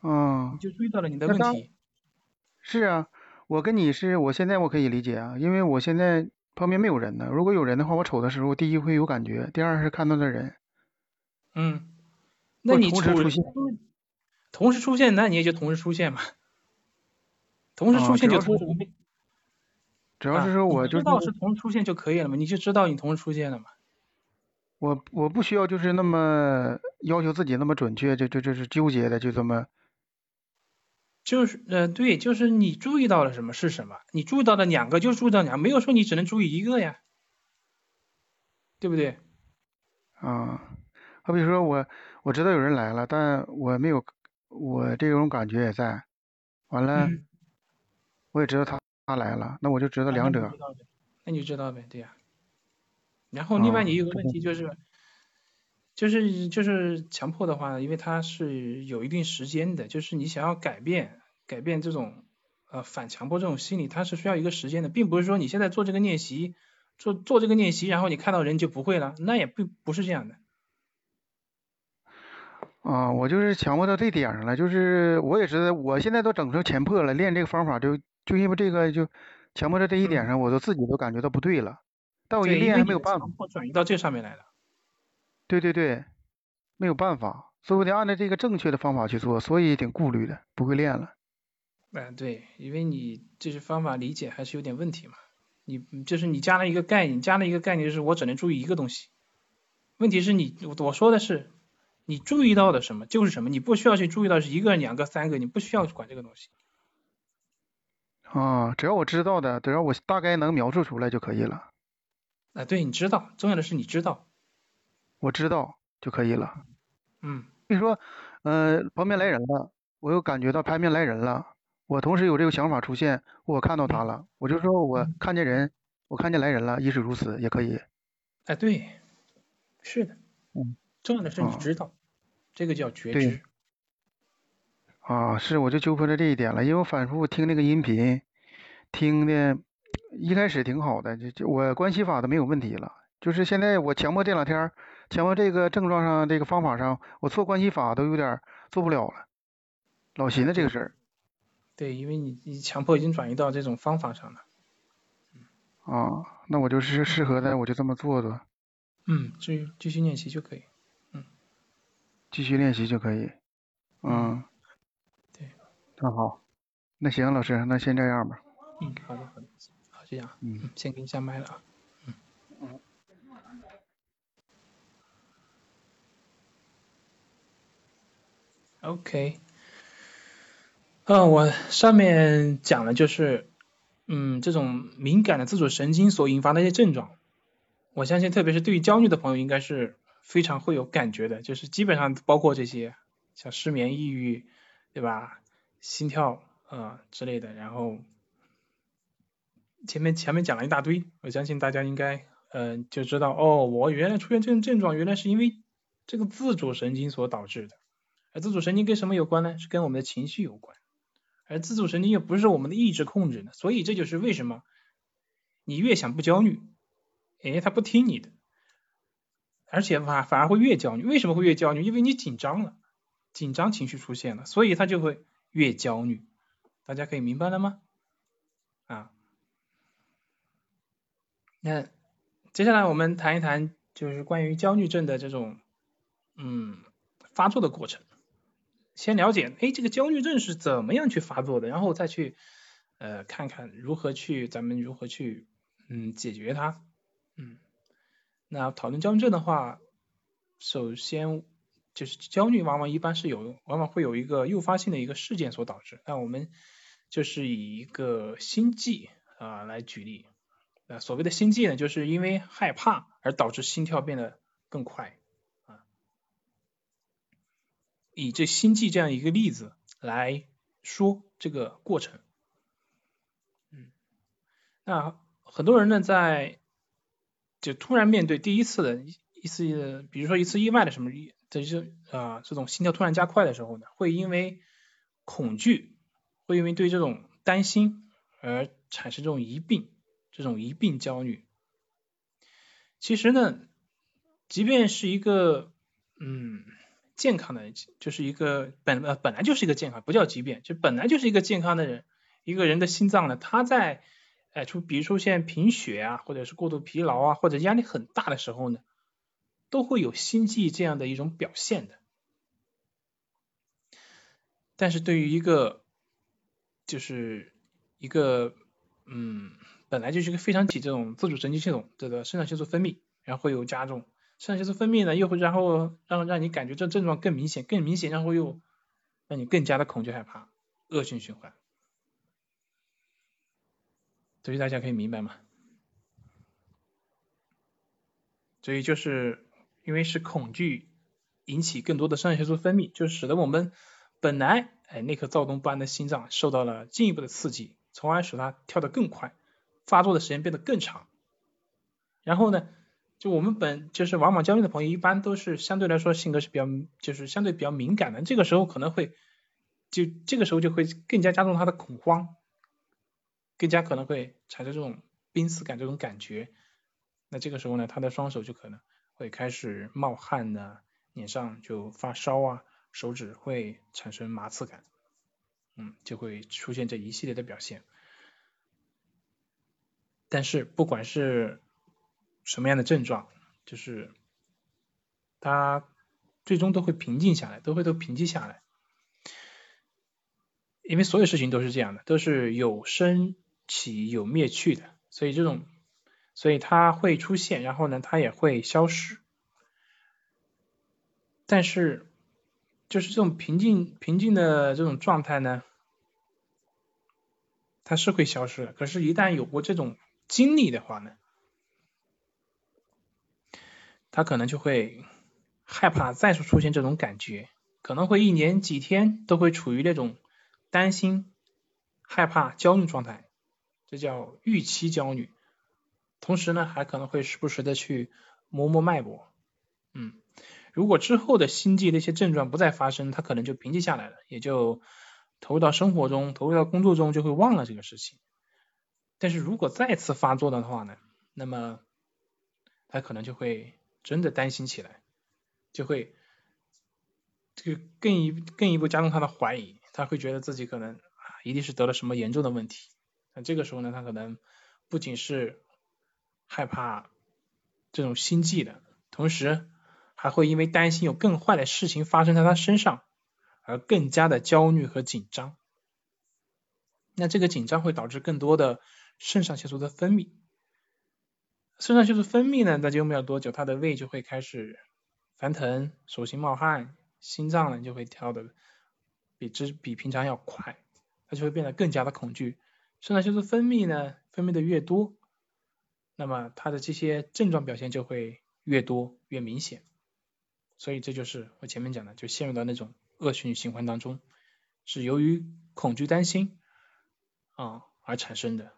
Speaker 3: 嗯，
Speaker 1: 你就注意到了你的问题。
Speaker 3: 是啊，我跟你是，我现在我可以理解啊，因为我现在旁边没有人呢。如果有人的话，我瞅的时候，第一会有感觉，第二是看到的人。
Speaker 1: 嗯，那你
Speaker 3: 同时出现，
Speaker 1: 同时出现，那你也就同时出现嘛。同时出现就同时。
Speaker 3: 主要是说，我
Speaker 1: 就知道是同时出现就可以了嘛，你就知道你同时出现了嘛。
Speaker 3: 我我不需要就是那么要求自己那么准确，就就就是纠结的就这么。
Speaker 1: 就是呃对，就是你注意到了什么是什么，你注意到了两个就注意到两个，没有说你只能注意一个呀，对不对？
Speaker 3: 啊，好比说我我知道有人来了，但我没有我这种感觉也在，完了，我也知道他他来了，那我就知道两者。
Speaker 1: 那你就知道呗，对呀。然后另外你有个问题就是。就是就是强迫的话，因为它是有一定时间的，就是你想要改变改变这种呃反强迫这种心理，它是需要一个时间的，并不是说你现在做这个练习做做这个练习，然后你看到人就不会了，那也不不是这样的。
Speaker 3: 啊，我就是强迫到这点上了，就是我也知道，我现在都整成强迫了，练这个方法就就因为这个就强迫到这一点上，我都自己都感觉到不对了，但我一练还没有办法。
Speaker 1: 转移到这上面来了。
Speaker 3: 对对对，没有办法，所以我得按照这个正确的方法去做，所以挺顾虑的，不会练了。
Speaker 1: 嗯，对，因为你这些方法理解还是有点问题嘛。你就是你加了一个概念，加了一个概念就是我只能注意一个东西。问题是你我说的是你注意到的什么就是什么，你不需要去注意到是一个、两个、三个，你不需要去管这个东西。
Speaker 3: 啊，只要我知道的，只要我大概能描述出来就可以了。
Speaker 1: 啊，对，你知道，重要的是你知道。
Speaker 3: 我知道就可以了。
Speaker 1: 嗯，
Speaker 3: 比如说，呃，旁边来人了，我又感觉到旁边来人了，我同时有这个想法出现，我看到他了，我就说我看见人，我看见来人了，亦是如此，也可以。
Speaker 1: 哎，对，是的。
Speaker 3: 嗯。
Speaker 1: 重要的是你知道，这个叫觉知。
Speaker 3: 啊，是，我就纠结在这一点了，因为我反复听那个音频，听的，一开始挺好的，就就我关系法都没有问题了，就是现在我强迫这两天。强迫这个症状上，这个方法上，我做关系法都有点做不了了，老寻思这个事儿。
Speaker 1: 对，因为你你强迫已经转移到这种方法上了。
Speaker 3: 啊，那我就是适合的，我就这么做做。
Speaker 1: 嗯，继继续练习就可以。嗯。
Speaker 3: 继续练习就可以。嗯。
Speaker 1: 对。
Speaker 3: 那好，那行，老师，那先这样吧。
Speaker 1: 嗯，好的好的，好这样。嗯。先给你下麦了啊。嗯 OK，嗯，我上面讲的就是，嗯，这种敏感的自主神经所引发的一些症状，我相信特别是对于焦虑的朋友，应该是非常会有感觉的，就是基本上包括这些，像失眠、抑郁，对吧？心跳啊之类的，然后前面前面讲了一大堆，我相信大家应该嗯、就知道哦，我原来出现这种症状，原来是因为这个自主神经所导致的。而自主神经跟什么有关呢？是跟我们的情绪有关。而自主神经又不是我们的意志控制的，所以这就是为什么你越想不焦虑，哎，他不听你的，而且反反而会越焦虑。为什么会越焦虑？因为你紧张了，紧张情绪出现了，所以他就会越焦虑。大家可以明白了吗？啊，那接下来我们谈一谈，就是关于焦虑症的这种嗯发作的过程。先了解，哎，这个焦虑症是怎么样去发作的，然后再去呃看看如何去咱们如何去嗯解决它，嗯，那讨论焦虑症的话，首先就是焦虑往往一般是有往往会有一个诱发性的一个事件所导致，那我们就是以一个心悸啊来举例，啊所谓的心悸呢，就是因为害怕而导致心跳变得更快啊。以这心悸这样一个例子来说这个过程，嗯，那很多人呢在就突然面对第一次的一次，比如说一次意外的什么的这啊这种心跳突然加快的时候呢，会因为恐惧，会因为对这种担心而产生这种疑病，这种疑病焦虑。其实呢，即便是一个嗯。健康的人就是一个本呃本来就是一个健康，不叫疾病，就本来就是一个健康的人。一个人的心脏呢，他在哎出比如出现贫血啊，或者是过度疲劳啊，或者压力很大的时候呢，都会有心悸这样的一种表现的。但是对于一个就是一个嗯本来就是一个非常体这种自主神经系统这个肾上腺素分泌，然后会有加重。肾上腺素分泌呢，又会然后让让你感觉这症状更明显，更明显，然后又让你更加的恐惧害怕，恶性循环。所以大家可以明白吗？所以就是因为是恐惧引起更多的肾上腺素分泌，就使得我们本来哎那颗躁动不安的心脏受到了进一步的刺激，从而使它跳得更快，发作的时间变得更长。然后呢？就我们本就是往往焦虑的朋友，一般都是相对来说性格是比较就是相对比较敏感的，这个时候可能会就这个时候就会更加加重他的恐慌，更加可能会产生这种濒死感这种感觉。那这个时候呢，他的双手就可能会开始冒汗呢，脸上就发烧啊，手指会产生麻刺感，嗯，就会出现这一系列的表现。但是不管是什么样的症状，就是他最终都会平静下来，都会都平静下来，因为所有事情都是这样的，都是有生起有灭去的，所以这种，所以它会出现，然后呢，它也会消失，但是就是这种平静平静的这种状态呢，它是会消失的，可是，一旦有过这种经历的话呢？他可能就会害怕再次出现这种感觉，可能会一年几天都会处于那种担心、害怕、焦虑状态，这叫预期焦虑。同时呢，还可能会时不时的去摸摸脉搏。嗯，如果之后的心悸那些症状不再发生，他可能就平静下来了，也就投入到生活中、投入到工作中，就会忘了这个事情。但是如果再次发作的话呢，那么他可能就会。真的担心起来，就会这个更一更一步加重他的怀疑，他会觉得自己可能啊一定是得了什么严重的问题。那这个时候呢，他可能不仅是害怕这种心悸的，同时还会因为担心有更坏的事情发生在他身上，而更加的焦虑和紧张。那这个紧张会导致更多的肾上腺素的分泌。肾上腺素分泌呢，那就没有多久，他的胃就会开始烦疼、手心冒汗，心脏呢就会跳的比之比平常要快，他就会变得更加的恐惧。肾上腺素分泌呢，分泌的越多，那么他的这些症状表现就会越多越明显。所以这就是我前面讲的，就陷入到那种恶性循环当中，是由于恐惧担心啊而产生的。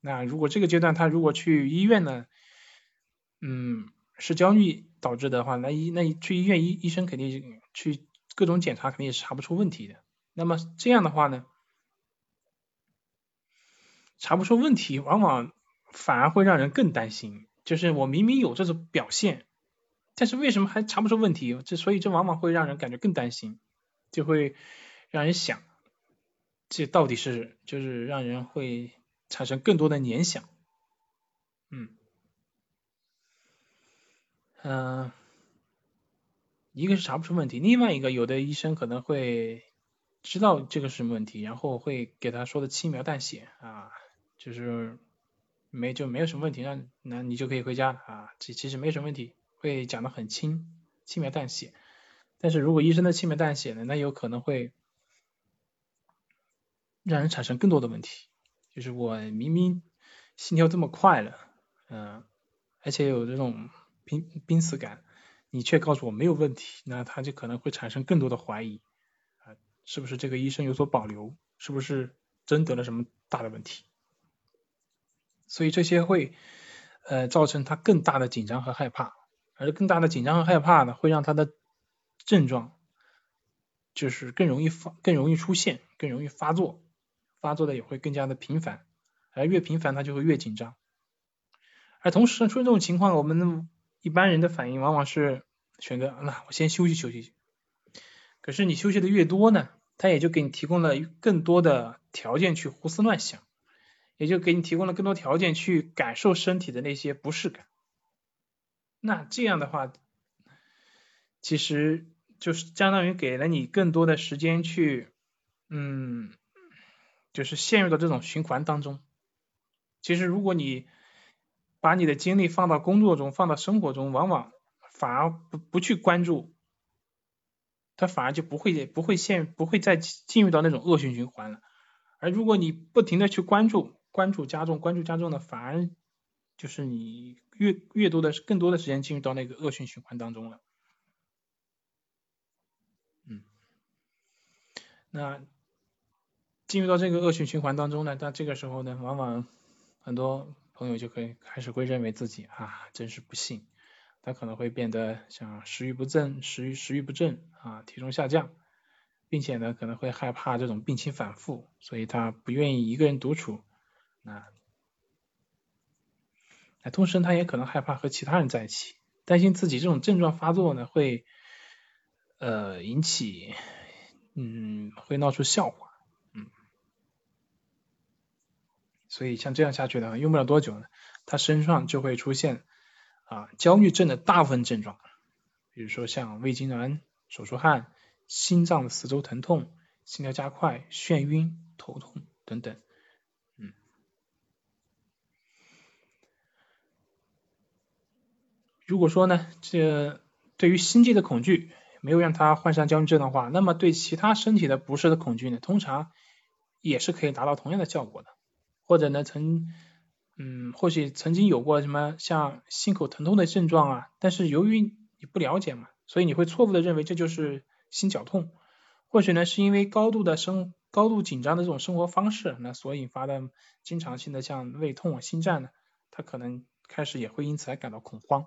Speaker 1: 那如果这个阶段他如果去医院呢，嗯，是焦虑导致的话，那医那去医院医医生肯定去各种检查肯定也是查不出问题的。那么这样的话呢，查不出问题，往往反而会让人更担心。就是我明明有这种表现，但是为什么还查不出问题？这所以这往往会让人感觉更担心，就会让人想，这到底是就是让人会产生更多的联想。嗯，嗯，一个是查不出问题，另外一个有的医生可能会知道这个是什么问题，然后会给他说的轻描淡写啊，就是。没就没有什么问题，那那你就可以回家啊，其其实没什么问题，会讲的很轻轻描淡写。但是如果医生的轻描淡写呢，那有可能会让人产生更多的问题。就是我明明心跳这么快了，嗯，而且有这种濒濒死感，你却告诉我没有问题，那他就可能会产生更多的怀疑啊，是不是这个医生有所保留？是不是真得了什么大的问题？所以这些会呃造成他更大的紧张和害怕，而更大的紧张和害怕呢，会让他的症状就是更容易发、更容易出现、更容易发作，发作的也会更加的频繁，而越频繁他就会越紧张。而同时出现这种情况，我们一般人的反应往往是选择那我先休息休息。可是你休息的越多呢，他也就给你提供了更多的条件去胡思乱想。也就给你提供了更多条件去感受身体的那些不适感，那这样的话，其实就是相当于给了你更多的时间去，嗯，就是陷入到这种循环当中。其实如果你把你的精力放到工作中，放到生活中，往往反而不不去关注，它反而就不会不会陷不会再进入到那种恶性循环了。而如果你不停的去关注，关注加重，关注加重的，反而就是你越越多的更多的时间进入到那个恶性循环当中了。嗯，那进入到这个恶性循环当中呢，那这个时候呢，往往很多朋友就可以开始会认为自己啊，真是不幸，他可能会变得像食欲不振、食欲食欲不振啊，体重下降，并且呢，可能会害怕这种病情反复，所以他不愿意一个人独处。啊，那同时他也可能害怕和其他人在一起，担心自己这种症状发作呢会呃引起嗯会闹出笑话，嗯，所以像这样下去呢，用不了多久呢，他身上就会出现啊焦虑症的大部分症状，比如说像胃痉挛、手出汗、心脏的四周疼痛、心跳加快、眩晕、头痛等等。如果说呢，这对于心悸的恐惧没有让他患上焦虑症的话，那么对其他身体的不适的恐惧呢，通常也是可以达到同样的效果的。或者呢，曾嗯，或许曾经有过什么像心口疼痛的症状啊，但是由于你不了解嘛，所以你会错误的认为这就是心绞痛。或许呢，是因为高度的生高度紧张的这种生活方式，那所引发的经常性的像胃痛啊、心颤呢，他可能开始也会因此而感到恐慌。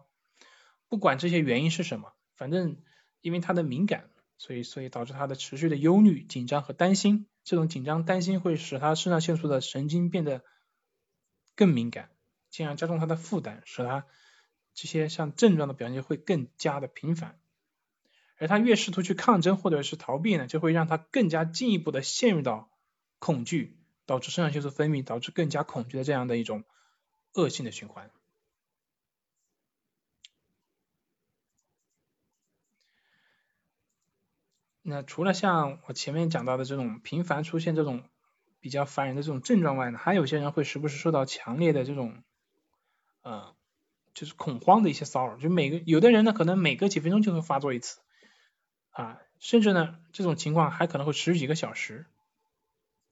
Speaker 1: 不管这些原因是什么，反正因为他的敏感，所以所以导致他的持续的忧虑、紧张和担心。这种紧张担心会使他肾上腺素的神经变得更敏感，进而加重他的负担，使他这些像症状的表现会更加的频繁。而他越试图去抗争或者是逃避呢，就会让他更加进一步的陷入到恐惧，导致肾上腺素分泌，导致更加恐惧的这样的一种恶性的循环。那除了像我前面讲到的这种频繁出现这种比较烦人的这种症状外呢，还有些人会时不时受到强烈的这种，呃，就是恐慌的一些骚扰。就每个有的人呢，可能每隔几分钟就会发作一次，啊，甚至呢这种情况还可能会持续几个小时。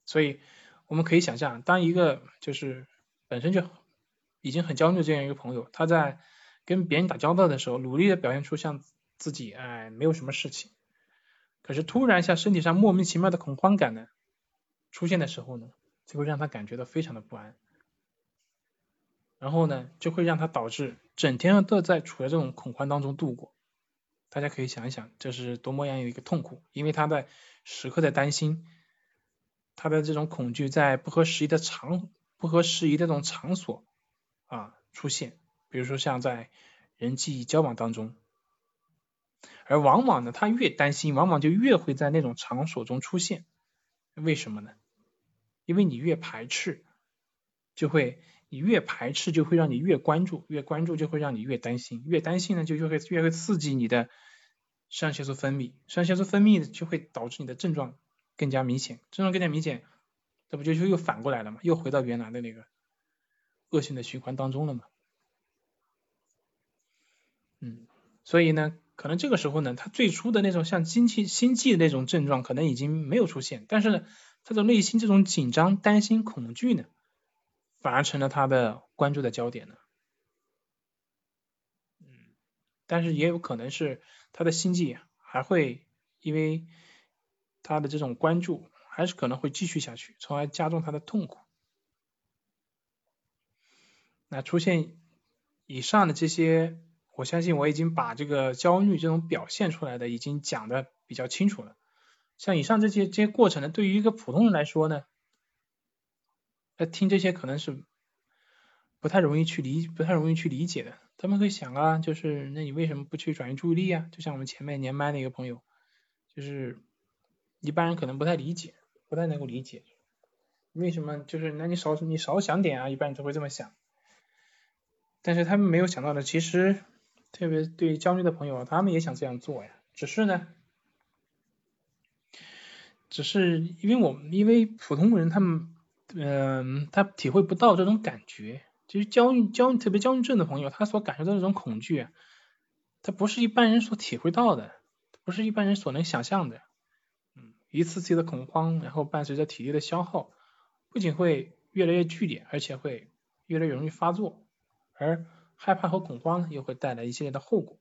Speaker 1: 所以我们可以想象，当一个就是本身就已经很焦虑这样一个朋友，他在跟别人打交道的时候，努力的表现出像自己哎没有什么事情。可是突然，一下身体上莫名其妙的恐慌感呢出现的时候呢，就会让他感觉到非常的不安。然后呢就会让他导致整天都在处在这种恐慌当中度过。大家可以想一想，这是多么样一个痛苦，因为他在时刻在担心，他的这种恐惧在不合时宜的场不合时宜的这种场所啊出现，比如说像在人际交往当中，而往往呢，他越担心，往往就越会在那种场所中出现，为什么呢？因为你越排斥，就会你越排斥，就会让你越关注，越关注就会让你越担心，越担心呢，就越会越会刺激你的肾上腺素分泌，肾上腺素分泌就会导致你的症状更加明显，症状更加明显，这不就就又反过来了嘛，又回到原来的那个恶性的循环当中了嘛。嗯，所以呢，可能这个时候呢，他最初的那种像心悸、心悸的那种症状可能已经没有出现，但是呢。他的内心这种紧张、担心、恐惧呢，反而成了他的关注的焦点呢。嗯，但是也有可能是他的心悸还会因为他的这种关注，还是可能会继续下去，从而加重他的痛苦。那出现以上的这些，我相信我已经把这个焦虑这种表现出来的已经讲的比较清楚了。像以上这些这些过程呢，对于一个普通人来说呢，听这些可能是不太容易去理，不太容易去理解的。他们会想啊，就是那你为什么不去转移注意力啊？就像我们前面连麦的一个朋友，就是一般人可能不太理解，不太能够理解，为什么就是那你少你少想点啊，一般人都会这么想。但是他们没有想到的，其实特别对焦虑的朋友，他们也想这样做呀，只是呢。只是因为我们，因为普通人他们，嗯，他体会不到这种感觉。其实焦虑、焦虑特别焦虑症的朋友，他所感受到这种恐惧，他不是一般人所体会到的，不是一般人所能想象的。嗯，一次次的恐慌，然后伴随着体力的消耗，不仅会越来越剧烈，而且会越来越容易发作。而害怕和恐慌呢，又会带来一系列的后果。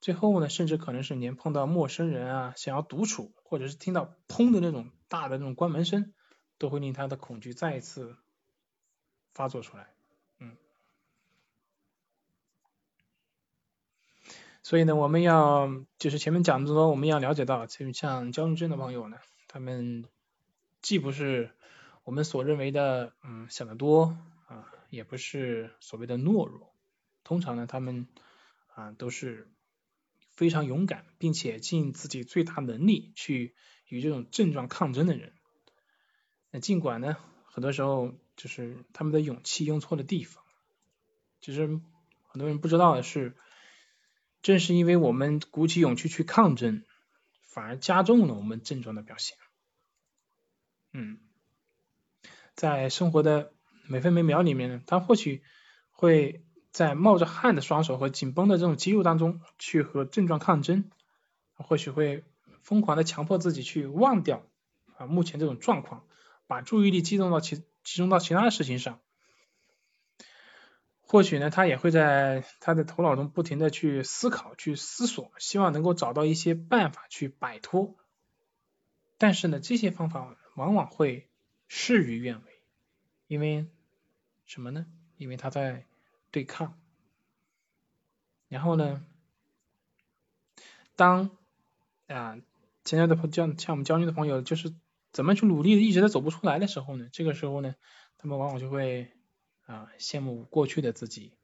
Speaker 1: 最后呢，甚至可能是连碰到陌生人啊，想要独处，或者是听到砰的那种大的那种关门声，都会令他的恐惧再一次发作出来。嗯，所以呢，我们要就是前面讲的多，我们要了解到，就像焦虑症的朋友呢，他们既不是我们所认为的嗯想得多啊，也不是所谓的懦弱，通常呢，他们啊都是。非常勇敢，并且尽自己最大能力去与这种症状抗争的人。那尽管呢，很多时候就是他们的勇气用错了地方。其实很多人不知道的是，正是因为我们鼓起勇气去抗争，反而加重了我们症状的表现。嗯，在生活的每分每秒里面呢，他或许会。在冒着汗的双手和紧绷的这种肌肉当中去和症状抗争，或许会疯狂的强迫自己去忘掉啊目前这种状况，把注意力集中到其集中到其他的事情上。或许呢，他也会在他的头脑中不停的去思考、去思索，希望能够找到一些办法去摆脱。但是呢，这些方法往往会事与愿违，因为什么呢？因为他在。对抗，然后呢，当啊，现在的朋像像我们焦虑的朋友，就是怎么去努力，一直都走不出来的时候呢？这个时候呢，他们往往就会啊羡慕过去的自己，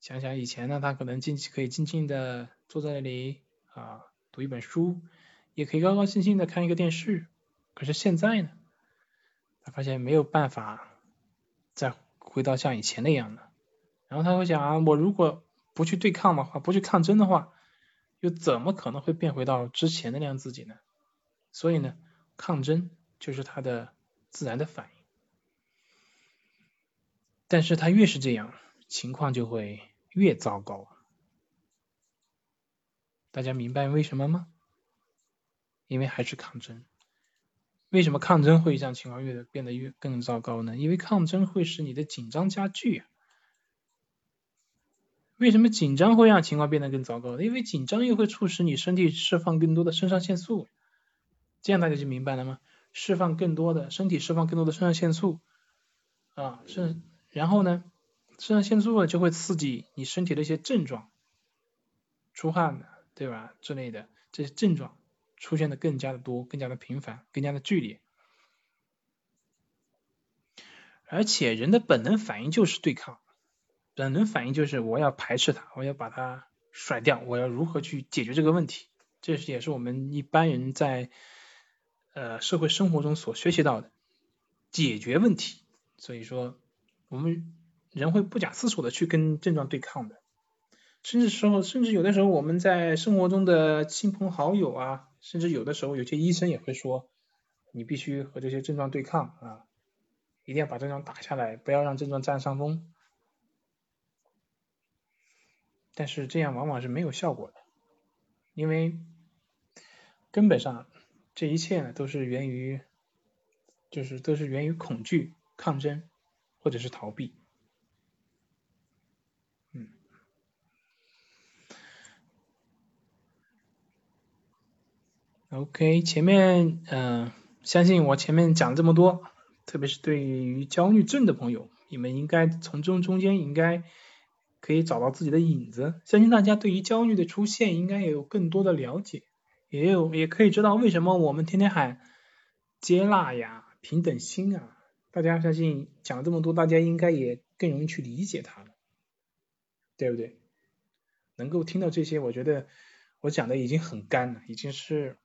Speaker 1: 想想以前呢，他可能静可以静静的坐在那里啊读一本书，也可以高高兴兴的看一个电视，可是现在呢，他发现没有办法再回到像以前那样了。然后他会想啊，我如果不去对抗的话，不去抗争的话，又怎么可能会变回到之前的那样自己呢？所以呢，抗争就是他的自然的反应。但是他越是这样，情况就会越糟糕。大家明白为什么吗？因为还是抗争。为什么抗争会让情况越变得越更糟糕呢？因为抗争会使你的紧张加剧啊。为什么紧张会让情况变得更糟糕？因为紧张又会促使你身体释放更多的肾上腺素，这样大家就明白了吗？释放更多的身体释放更多的肾上腺素啊，肾然后呢，肾上腺素呢就会刺激你身体的一些症状，出汗的，对吧？之类的这些症状出现的更加的多，更加的频繁，更加的剧烈。而且人的本能反应就是对抗，本能反应就是我要排斥它，我要把它甩掉，我要如何去解决这个问题？这是也是我们一般人在呃社会生活中所学习到的解决问题。所以说，我们人会不假思索的去跟症状对抗的，甚至时候，甚至有的时候我们在生活中的亲朋好友啊，甚至有的时候有些医生也会说，你必须和这些症状对抗啊。一定要把症状打下来，不要让症状占上风。但是这样往往是没有效果的，因为根本上这一切呢都是源于，就是都是源于恐惧、抗争或者是逃避。嗯。OK，前面嗯，相信我前面讲这么多。特别是对于焦虑症的朋友，你们应该从中中间应该可以找到自己的影子。相信大家对于焦虑的出现应该也有更多的了解，也有也可以知道为什么我们天天喊接纳呀、平等心啊。大家相信讲这么多，大家应该也更容易去理解它了，对不对？能够听到这些，我觉得我讲的已经很干了，已经是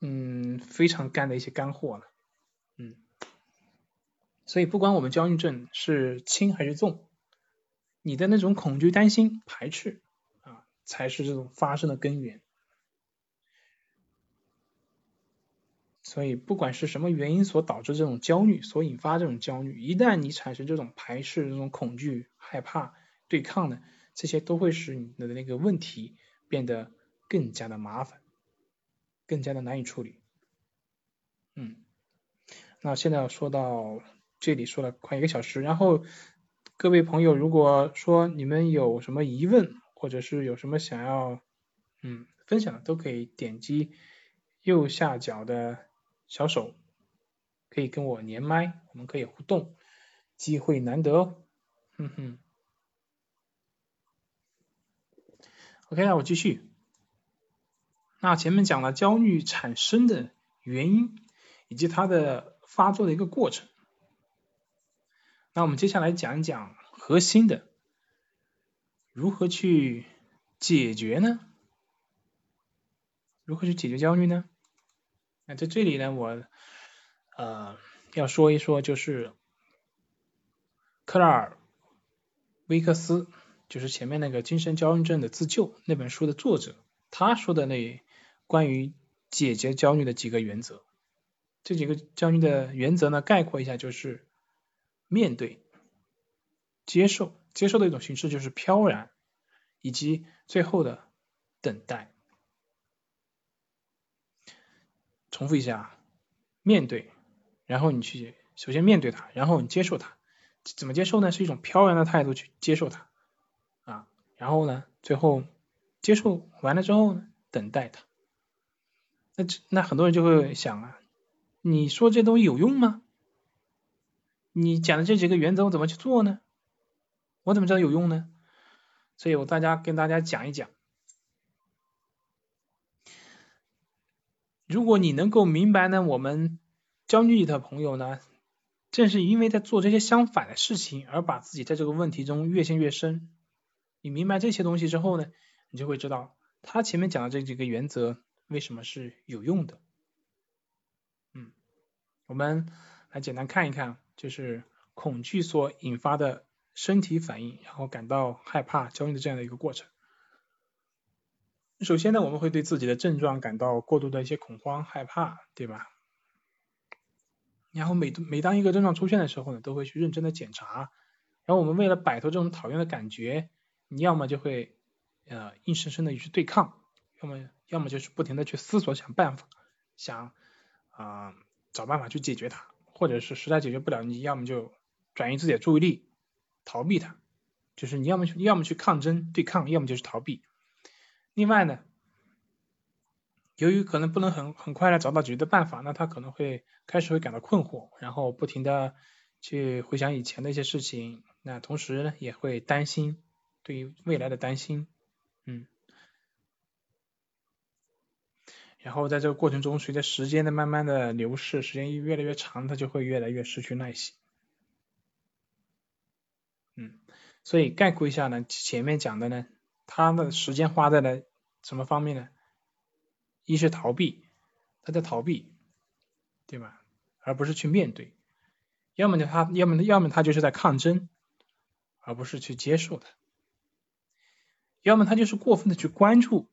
Speaker 1: 嗯非常干的一些干货了，嗯。所以不管我们焦虑症是轻还是重，你的那种恐惧、担心、排斥啊，才是这种发生的根源。所以不管是什么原因所导致这种焦虑，所引发这种焦虑，一旦你产生这种排斥、这种恐惧、害怕、对抗的，这些都会使你的那个问题变得更加的麻烦，更加的难以处理。嗯，那现在要说到。这里说了快一个小时，然后各位朋友，如果说你们有什么疑问，或者是有什么想要嗯分享的，都可以点击右下角的小手，可以跟我连麦，我们可以互动，机会难得哦，哼哼。OK，那我继续。那前面讲了焦虑产生的原因，以及它的发作的一个过程。那我们接下来讲一讲核心的，如何去解决呢？如何去解决焦虑呢？那在这里呢，我呃要说一说，就是克拉尔威克斯，就是前面那个精神焦虑症的自救那本书的作者，他说的那关于解决焦虑的几个原则。这几个焦虑的原则呢，概括一下就是。面对、接受、接受的一种形式就是飘然，以及最后的等待。重复一下，面对，然后你去首先面对它，然后你接受它。怎么接受呢？是一种飘然的态度去接受它啊。然后呢，最后接受完了之后呢，等待它。那那很多人就会想啊，你说这东西有用吗？你讲的这几个原则我怎么去做呢？我怎么知道有用呢？所以我大家跟大家讲一讲。如果你能够明白呢，我们焦虑的朋友呢，正是因为在做这些相反的事情，而把自己在这个问题中越陷越深。你明白这些东西之后呢，你就会知道他前面讲的这几个原则为什么是有用的。嗯，我们来简单看一看。就是恐惧所引发的身体反应，然后感到害怕、焦虑的这样的一个过程。首先呢，我们会对自己的症状感到过度的一些恐慌、害怕，对吧？然后每每当一个症状出现的时候呢，都会去认真的检查。然后我们为了摆脱这种讨厌的感觉，你要么就会呃硬生生的去对抗，要么要么就是不停的去思索想办法，想啊找办法去解决它。或者是实在解决不了，你要么就转移自己的注意力，逃避它，就是你要么要么去抗争对抗，要么就是逃避。另外呢，由于可能不能很很快的找到解决的办法，那他可能会开始会感到困惑，然后不停的去回想以前的一些事情，那同时呢也会担心，对于未来的担心，然后在这个过程中，随着时间的慢慢的流逝，时间越来越长，他就会越来越失去耐心。嗯，所以概括一下呢，前面讲的呢，他的时间花在了什么方面呢？一是逃避，他在逃避，对吧？而不是去面对。要么呢，他要么要么他就是在抗争，而不是去接受的。要么他就是过分的去关注，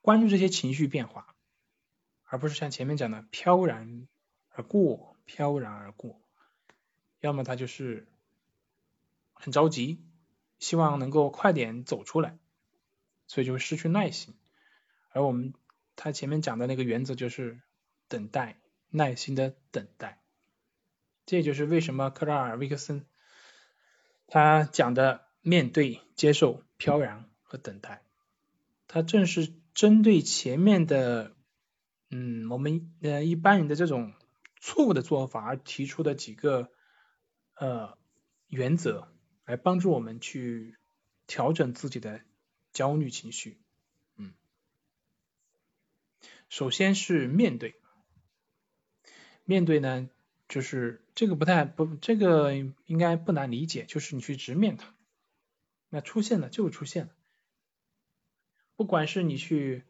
Speaker 1: 关注这些情绪变化。而不是像前面讲的飘然而过，飘然而过，要么他就是很着急，希望能够快点走出来，所以就会失去耐心。而我们他前面讲的那个原则就是等待，耐心的等待。这就是为什么克拉尔·维克森他讲的面对、接受、飘然和等待，他正是针对前面的。嗯，我们呃一般人的这种错误的做法而提出的几个呃原则，来帮助我们去调整自己的焦虑情绪。嗯，首先是面对，面对呢，就是这个不太不这个应该不难理解，就是你去直面它，那出现了就出现了，不管是你去。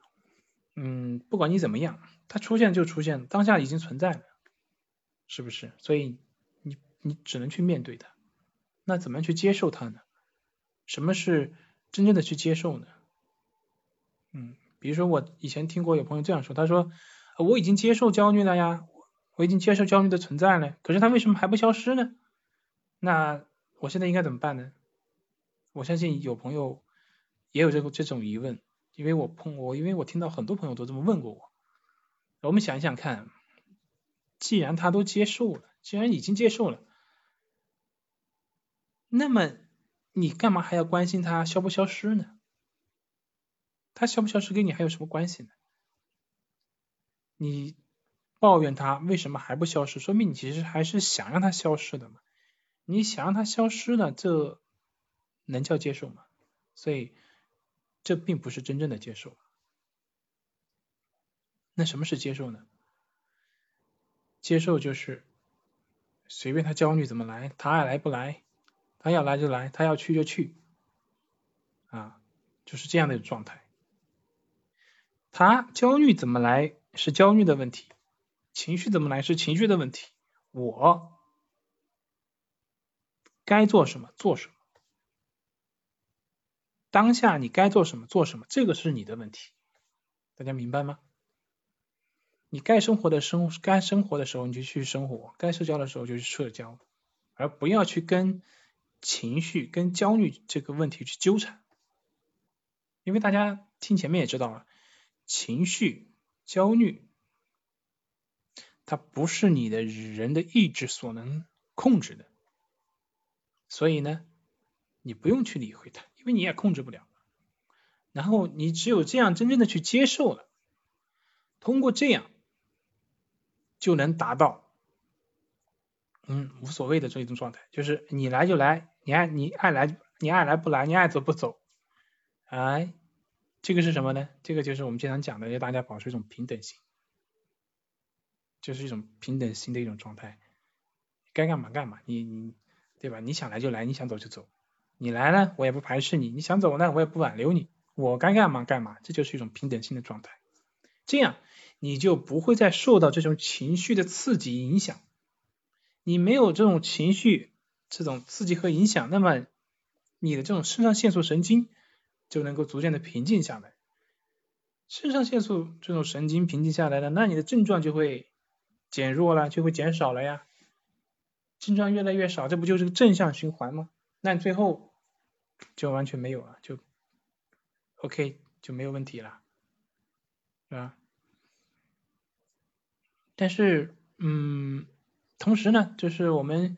Speaker 1: 嗯，不管你怎么样，它出现就出现，当下已经存在了，是不是？所以你你只能去面对它。那怎么样去接受它呢？什么是真正的去接受呢？嗯，比如说我以前听过有朋友这样说，他说我已经接受焦虑了呀，我已经接受焦虑的存在了，可是它为什么还不消失呢？那我现在应该怎么办呢？我相信有朋友也有这个这种疑问。因为我碰我，因为我听到很多朋友都这么问过我。我们想一想看，既然他都接受了，既然已经接受了，那么你干嘛还要关心他消不消失呢？他消不消失跟你还有什么关系呢？你抱怨他为什么还不消失，说明你其实还是想让他消失的嘛。你想让他消失呢，这能叫接受吗？所以。这并不是真正的接受。那什么是接受呢？接受就是随便他焦虑怎么来，他爱来不来，他要来就来，他要去就去，啊，就是这样的状态。他焦虑怎么来是焦虑的问题，情绪怎么来是情绪的问题，我该做什么做什么。当下你该做什么做什么，这个是你的问题，大家明白吗？你该生活的生，该生活的时候你就去生活，该社交的时候就去社交，而不要去跟情绪、跟焦虑这个问题去纠缠。因为大家听前面也知道了，情绪、焦虑，它不是你的人的意志所能控制的，所以呢，你不用去理会它。因为你也控制不了，然后你只有这样真正的去接受了，通过这样就能达到嗯无所谓的这一种状态，就是你来就来，你爱你爱来你爱来不来，你爱走不走，哎，这个是什么呢？这个就是我们经常讲的，要大家保持一种平等心，就是一种平等心的一种状态，该干嘛干嘛，你你对吧？你想来就来，你想走就走。你来了，我也不排斥你；你想走呢，我也不挽留你。我该干嘛干嘛，这就是一种平等性的状态。这样你就不会再受到这种情绪的刺激影响。你没有这种情绪这种刺激和影响，那么你的这种肾上腺素神经就能够逐渐的平静下来。肾上腺素这种神经平静下来了，那你的症状就会减弱了，就会减少了呀。症状越来越少，这不就是个正向循环吗？那最后。就完全没有了，就 OK 就没有问题了，是吧？但是，嗯，同时呢，就是我们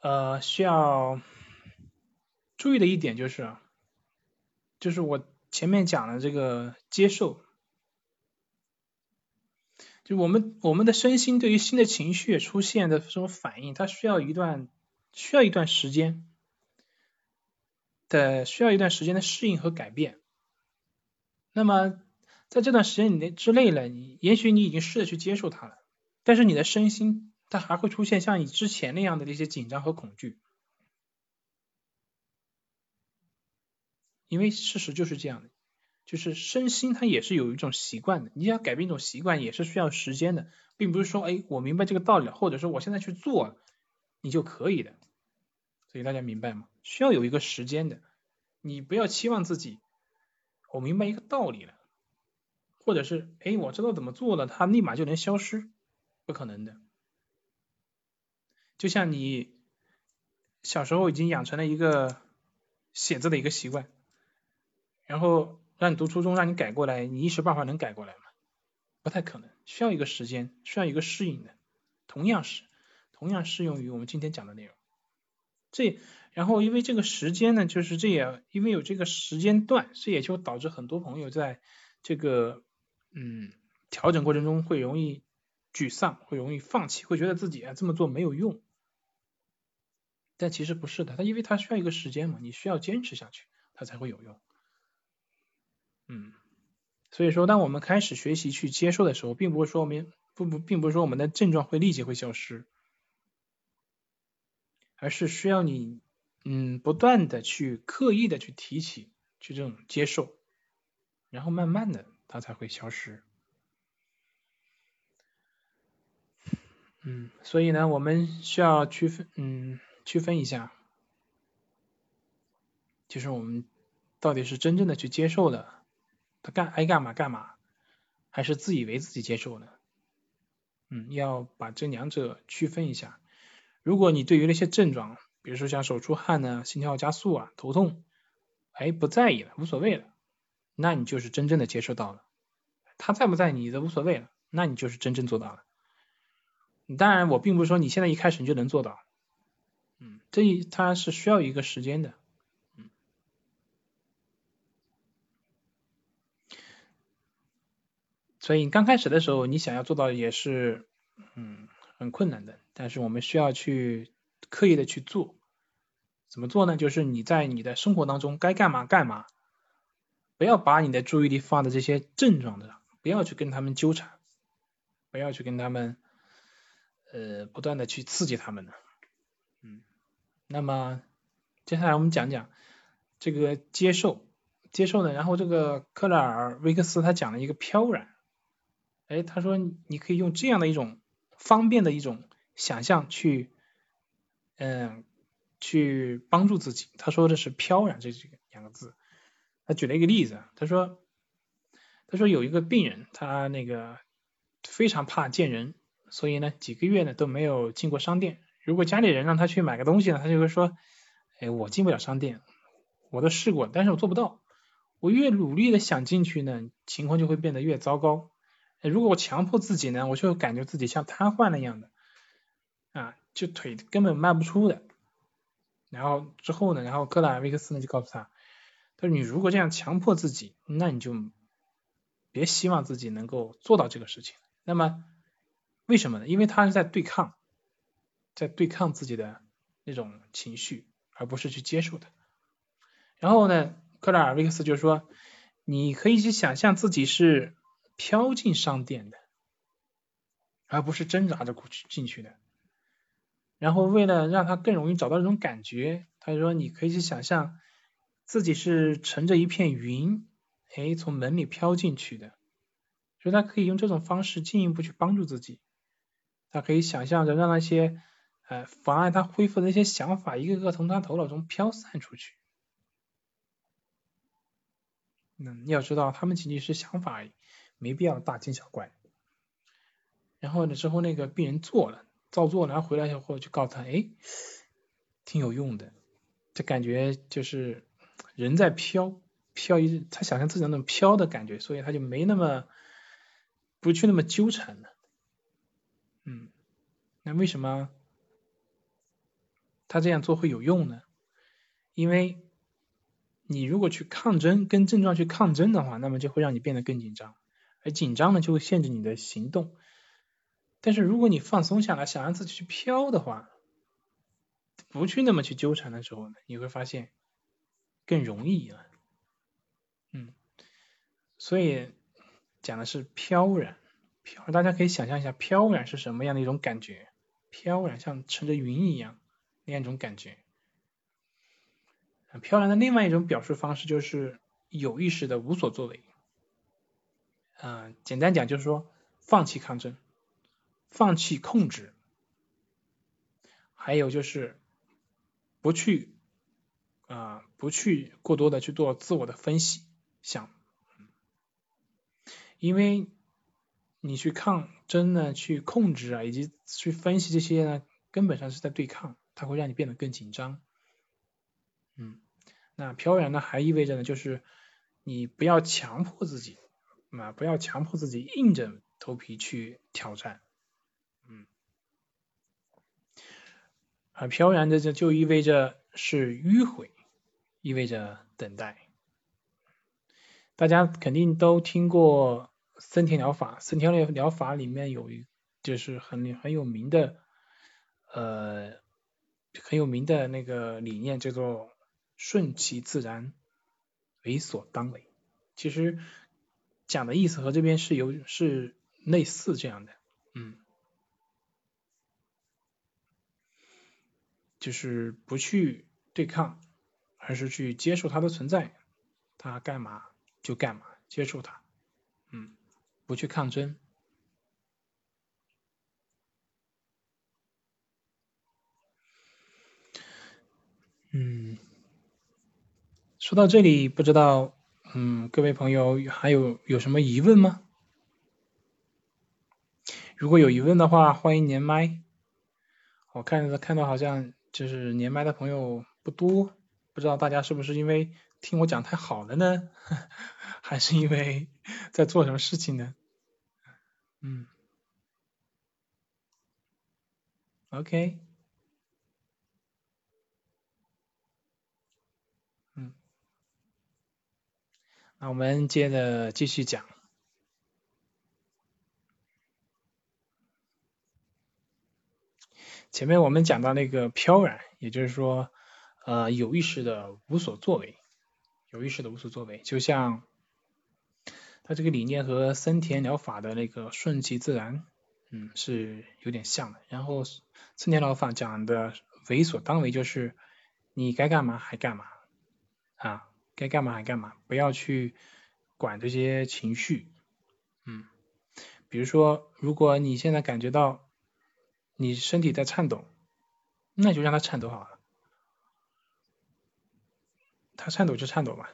Speaker 1: 呃需要注意的一点就是，就是我前面讲的这个接受，就我们我们的身心对于新的情绪出现的这种反应，它需要一段需要一段时间的，需要一段时间的适应和改变。那么在这段时间里之内呢，你也许你已经试着去接受它了，但是你的身心它还会出现像你之前那样的那些紧张和恐惧，因为事实就是这样的。就是身心它也是有一种习惯的，你要改变一种习惯也是需要时间的，并不是说哎我明白这个道理了，或者说我现在去做你就可以的，所以大家明白吗？需要有一个时间的，你不要期望自己我明白一个道理了，或者是哎我知道怎么做了，它立马就能消失，不可能的。就像你小时候已经养成了一个写字的一个习惯，然后。让你读初中，让你改过来，你一时半会儿能改过来吗？不太可能，需要一个时间，需要一个适应的。同样是，同样适用于我们今天讲的内容。这，然后因为这个时间呢，就是这也因为有这个时间段，这也就导致很多朋友在这个嗯调整过程中会容易沮丧，会容易放弃，会觉得自己啊这么做没有用。但其实不是的，它因为它需要一个时间嘛，你需要坚持下去，它才会有用。嗯，所以说，当我们开始学习去接受的时候，并不是说我们不不，并不是说我们的症状会立即会消失，而是需要你嗯不断的去刻意的去提起，去这种接受，然后慢慢的它才会消失。嗯，所以呢，我们需要区分嗯区分一下，就是我们到底是真正的去接受的。他干爱干嘛干嘛，还是自以为自己接受呢？嗯，要把这两者区分一下。如果你对于那些症状，比如说像手出汗呢、心跳加速啊、头痛，哎不在意了，无所谓了，那你就是真正的接受到了。他在不在你都无所谓了，那你就是真正做到了。当然，我并不是说你现在一开始你就能做到，嗯，这一它是需要一个时间的。嗯所以刚开始的时候，你想要做到也是，嗯，很困难的。但是我们需要去刻意的去做。怎么做呢？就是你在你的生活当中该干嘛干嘛，不要把你的注意力放在这些症状的，不要去跟他们纠缠，不要去跟他们，呃，不断的去刺激他们呢。嗯，那么接下来我们讲讲这个接受，接受呢，然后这个克莱尔维克斯他讲了一个飘然。哎，他说你可以用这样的一种方便的一种想象去，嗯，去帮助自己。他说的是“飘然”这几个两个字。他举了一个例子，他说，他说有一个病人，他那个非常怕见人，所以呢几个月呢都没有进过商店。如果家里人让他去买个东西呢，他就会说，哎，我进不了商店，我都试过，但是我做不到。我越努力的想进去呢，情况就会变得越糟糕。如果我强迫自己呢，我就感觉自己像瘫痪了一样的，就腿根本迈不出的。然后之后呢，然后克莱维克斯呢就告诉他，他说你如果这样强迫自己，那你就别希望自己能够做到这个事情。那么为什么呢？因为他是在对抗，在对抗自己的那种情绪，而不是去接受它。然后呢，克莱尔维克斯就说，你可以去想象自己是。飘进商店的，而不是挣扎着过去进去的。然后为了让他更容易找到这种感觉，他就说你可以去想象自己是乘着一片云，哎，从门里飘进去的。所以他可以用这种方式进一步去帮助自己。他可以想象着让那些呃妨碍他恢复的那些想法，一个个从他头脑中飘散出去。嗯，要知道他们仅仅是想法而已。没必要大惊小怪。然后呢，之后那个病人做了，照做，然后回来以后就告诉他，哎，挺有用的。这感觉就是人在飘，飘一，他想象自己那种飘的感觉，所以他就没那么不去那么纠缠了。嗯，那为什么他这样做会有用呢？因为你如果去抗争，跟症状去抗争的话，那么就会让你变得更紧张。而紧张呢，就会限制你的行动。但是如果你放松下来，想让自己去飘的话，不去那么去纠缠的时候呢，你会发现更容易了。嗯，所以讲的是飘然，飘，大家可以想象一下飘然是什么样的一种感觉？飘然像乘着云一样那样一种感觉。飘然的另外一种表述方式就是有意识的无所作为。嗯，简单讲就是说放弃抗争，放弃控制，还有就是不去啊不去过多的去做自我的分析想，因为你去抗争呢，去控制啊，以及去分析这些呢，根本上是在对抗，它会让你变得更紧张。嗯，那飘然呢，还意味着呢，就是你不要强迫自己。啊，不要强迫自己硬着头皮去挑战，而飘然的这就意味着是迂回，意味着等待。大家肯定都听过森田疗法，森田疗疗法里面有一就是很很有名的，呃，很有名的那个理念叫做顺其自然，为所当为。其实。讲的意思和这边是有是类似这样的，嗯，就是不去对抗，而是去接受它的存在，它干嘛就干嘛，接受它，嗯，不去抗争，嗯，说到这里，不知道。嗯，各位朋友还有有什么疑问吗？如果有疑问的话，欢迎连麦。我看着看到好像就是连麦的朋友不多，不知道大家是不是因为听我讲太好了呢？还是因为 在做什么事情呢？嗯，OK 嗯。那我们接着继续讲。前面我们讲到那个飘然，也就是说，呃，有意识的无所作为，有意识的无所作为，就像他这个理念和森田疗法的那个顺其自然，嗯，是有点像的。然后森田疗法讲的为所当为，就是你该干嘛还干嘛啊。该干嘛还干嘛，不要去管这些情绪，嗯，比如说，如果你现在感觉到你身体在颤抖，那就让它颤抖好了，它颤抖就颤抖吧，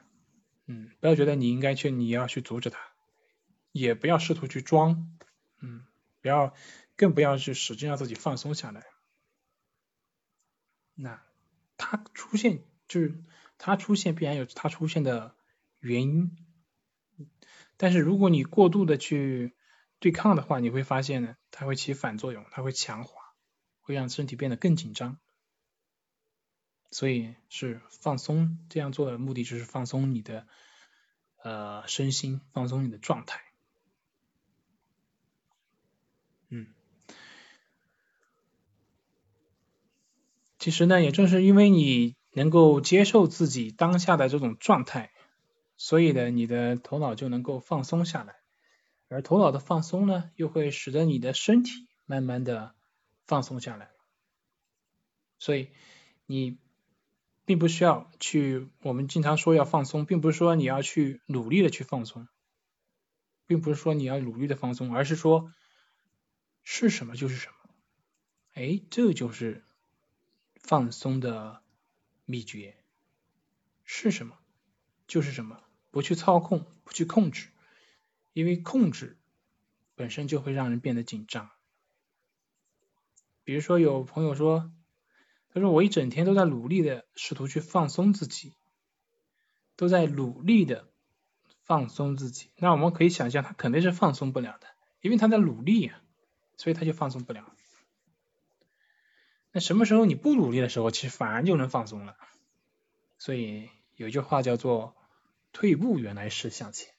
Speaker 1: 嗯，不要觉得你应该去，你要去阻止它，也不要试图去装，嗯，不要，更不要去使劲让自己放松下来，那它出现就是。它出现必然有它出现的原因，但是如果你过度的去对抗的话，你会发现呢，它会起反作用，它会强化，会让身体变得更紧张。所以是放松，这样做的目的就是放松你的呃身心，放松你的状态。嗯，其实呢，也正是因为你。能够接受自己当下的这种状态，所以呢，你的头脑就能够放松下来，而头脑的放松呢，又会使得你的身体慢慢的放松下来。所以你并不需要去，我们经常说要放松，并不是说你要去努力的去放松，并不是说你要努力的放松，而是说是什么就是什么。哎，这就是放松的。秘诀是什么？就是什么？不去操控，不去控制，因为控制本身就会让人变得紧张。比如说，有朋友说，他说我一整天都在努力的试图去放松自己，都在努力的放松自己。那我们可以想象，他肯定是放松不了的，因为他在努力啊，所以他就放松不了。那什么时候你不努力的时候，其实反而就能放松了。所以有句话叫做“退步原来是向前”，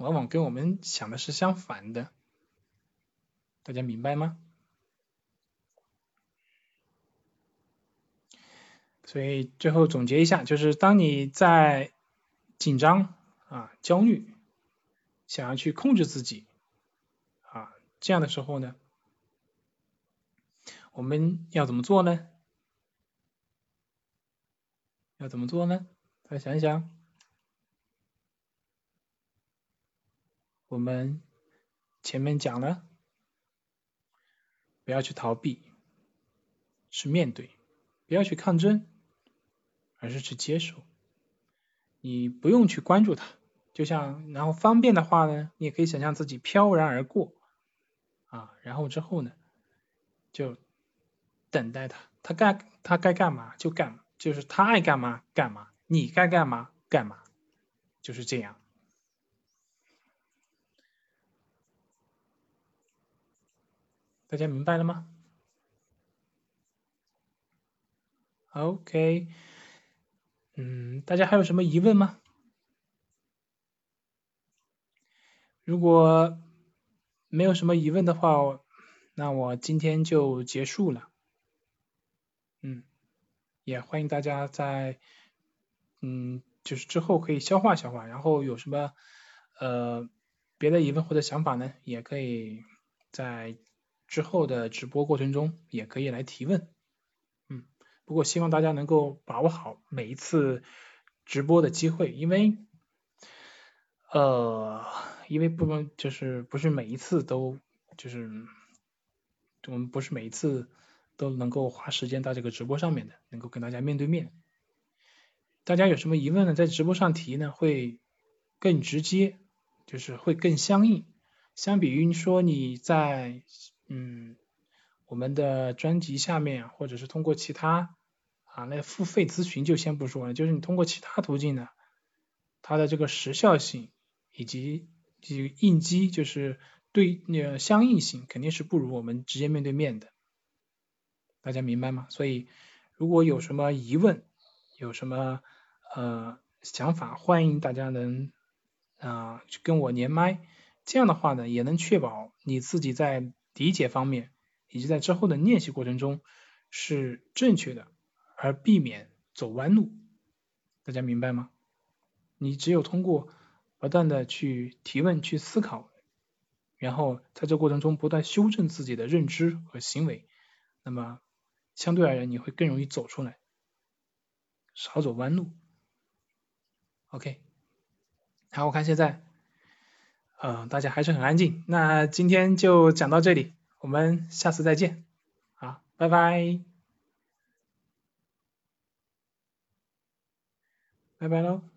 Speaker 1: 往往跟我们想的是相反的。大家明白吗？所以最后总结一下，就是当你在紧张啊、焦虑，想要去控制自己啊这样的时候呢，我们要怎么做呢？要怎么做呢？大家想一想。我们前面讲了，不要去逃避，是面对；不要去抗争，而是去接受。你不用去关注它，就像然后方便的话呢，你也可以想象自己飘然而过啊，然后之后呢，就等待它，它该它该干嘛就干，就是它爱干嘛干嘛，你该干嘛干嘛，就是这样。大家明白了吗？OK，嗯，大家还有什么疑问吗？如果没有什么疑问的话，那我今天就结束了。嗯，也欢迎大家在嗯，就是之后可以消化消化，然后有什么呃别的疑问或者想法呢，也可以在。之后的直播过程中也可以来提问，嗯，不过希望大家能够把握好每一次直播的机会，因为呃，因为不能就是不是每一次都就是我们不是每一次都能够花时间到这个直播上面的，能够跟大家面对面。大家有什么疑问呢？在直播上提呢，会更直接，就是会更相应，相比于说你在。嗯，我们的专辑下面，或者是通过其他啊，那付费咨询就先不说了，就是你通过其他途径呢，它的这个时效性以及这个应激，就是对那相应性，肯定是不如我们直接面对面的。大家明白吗？所以如果有什么疑问，有什么呃想法，欢迎大家能啊跟我连麦，这样的话呢，也能确保你自己在。理解方面，以及在之后的练习过程中是正确的，而避免走弯路。大家明白吗？你只有通过不断的去提问、去思考，然后在这过程中不断修正自己的认知和行为，那么相对而言你会更容易走出来，少走弯路。OK，好，我看现在。嗯，大家还是很安静。那今天就讲到这里，我们下次再见。好，拜拜，拜拜喽。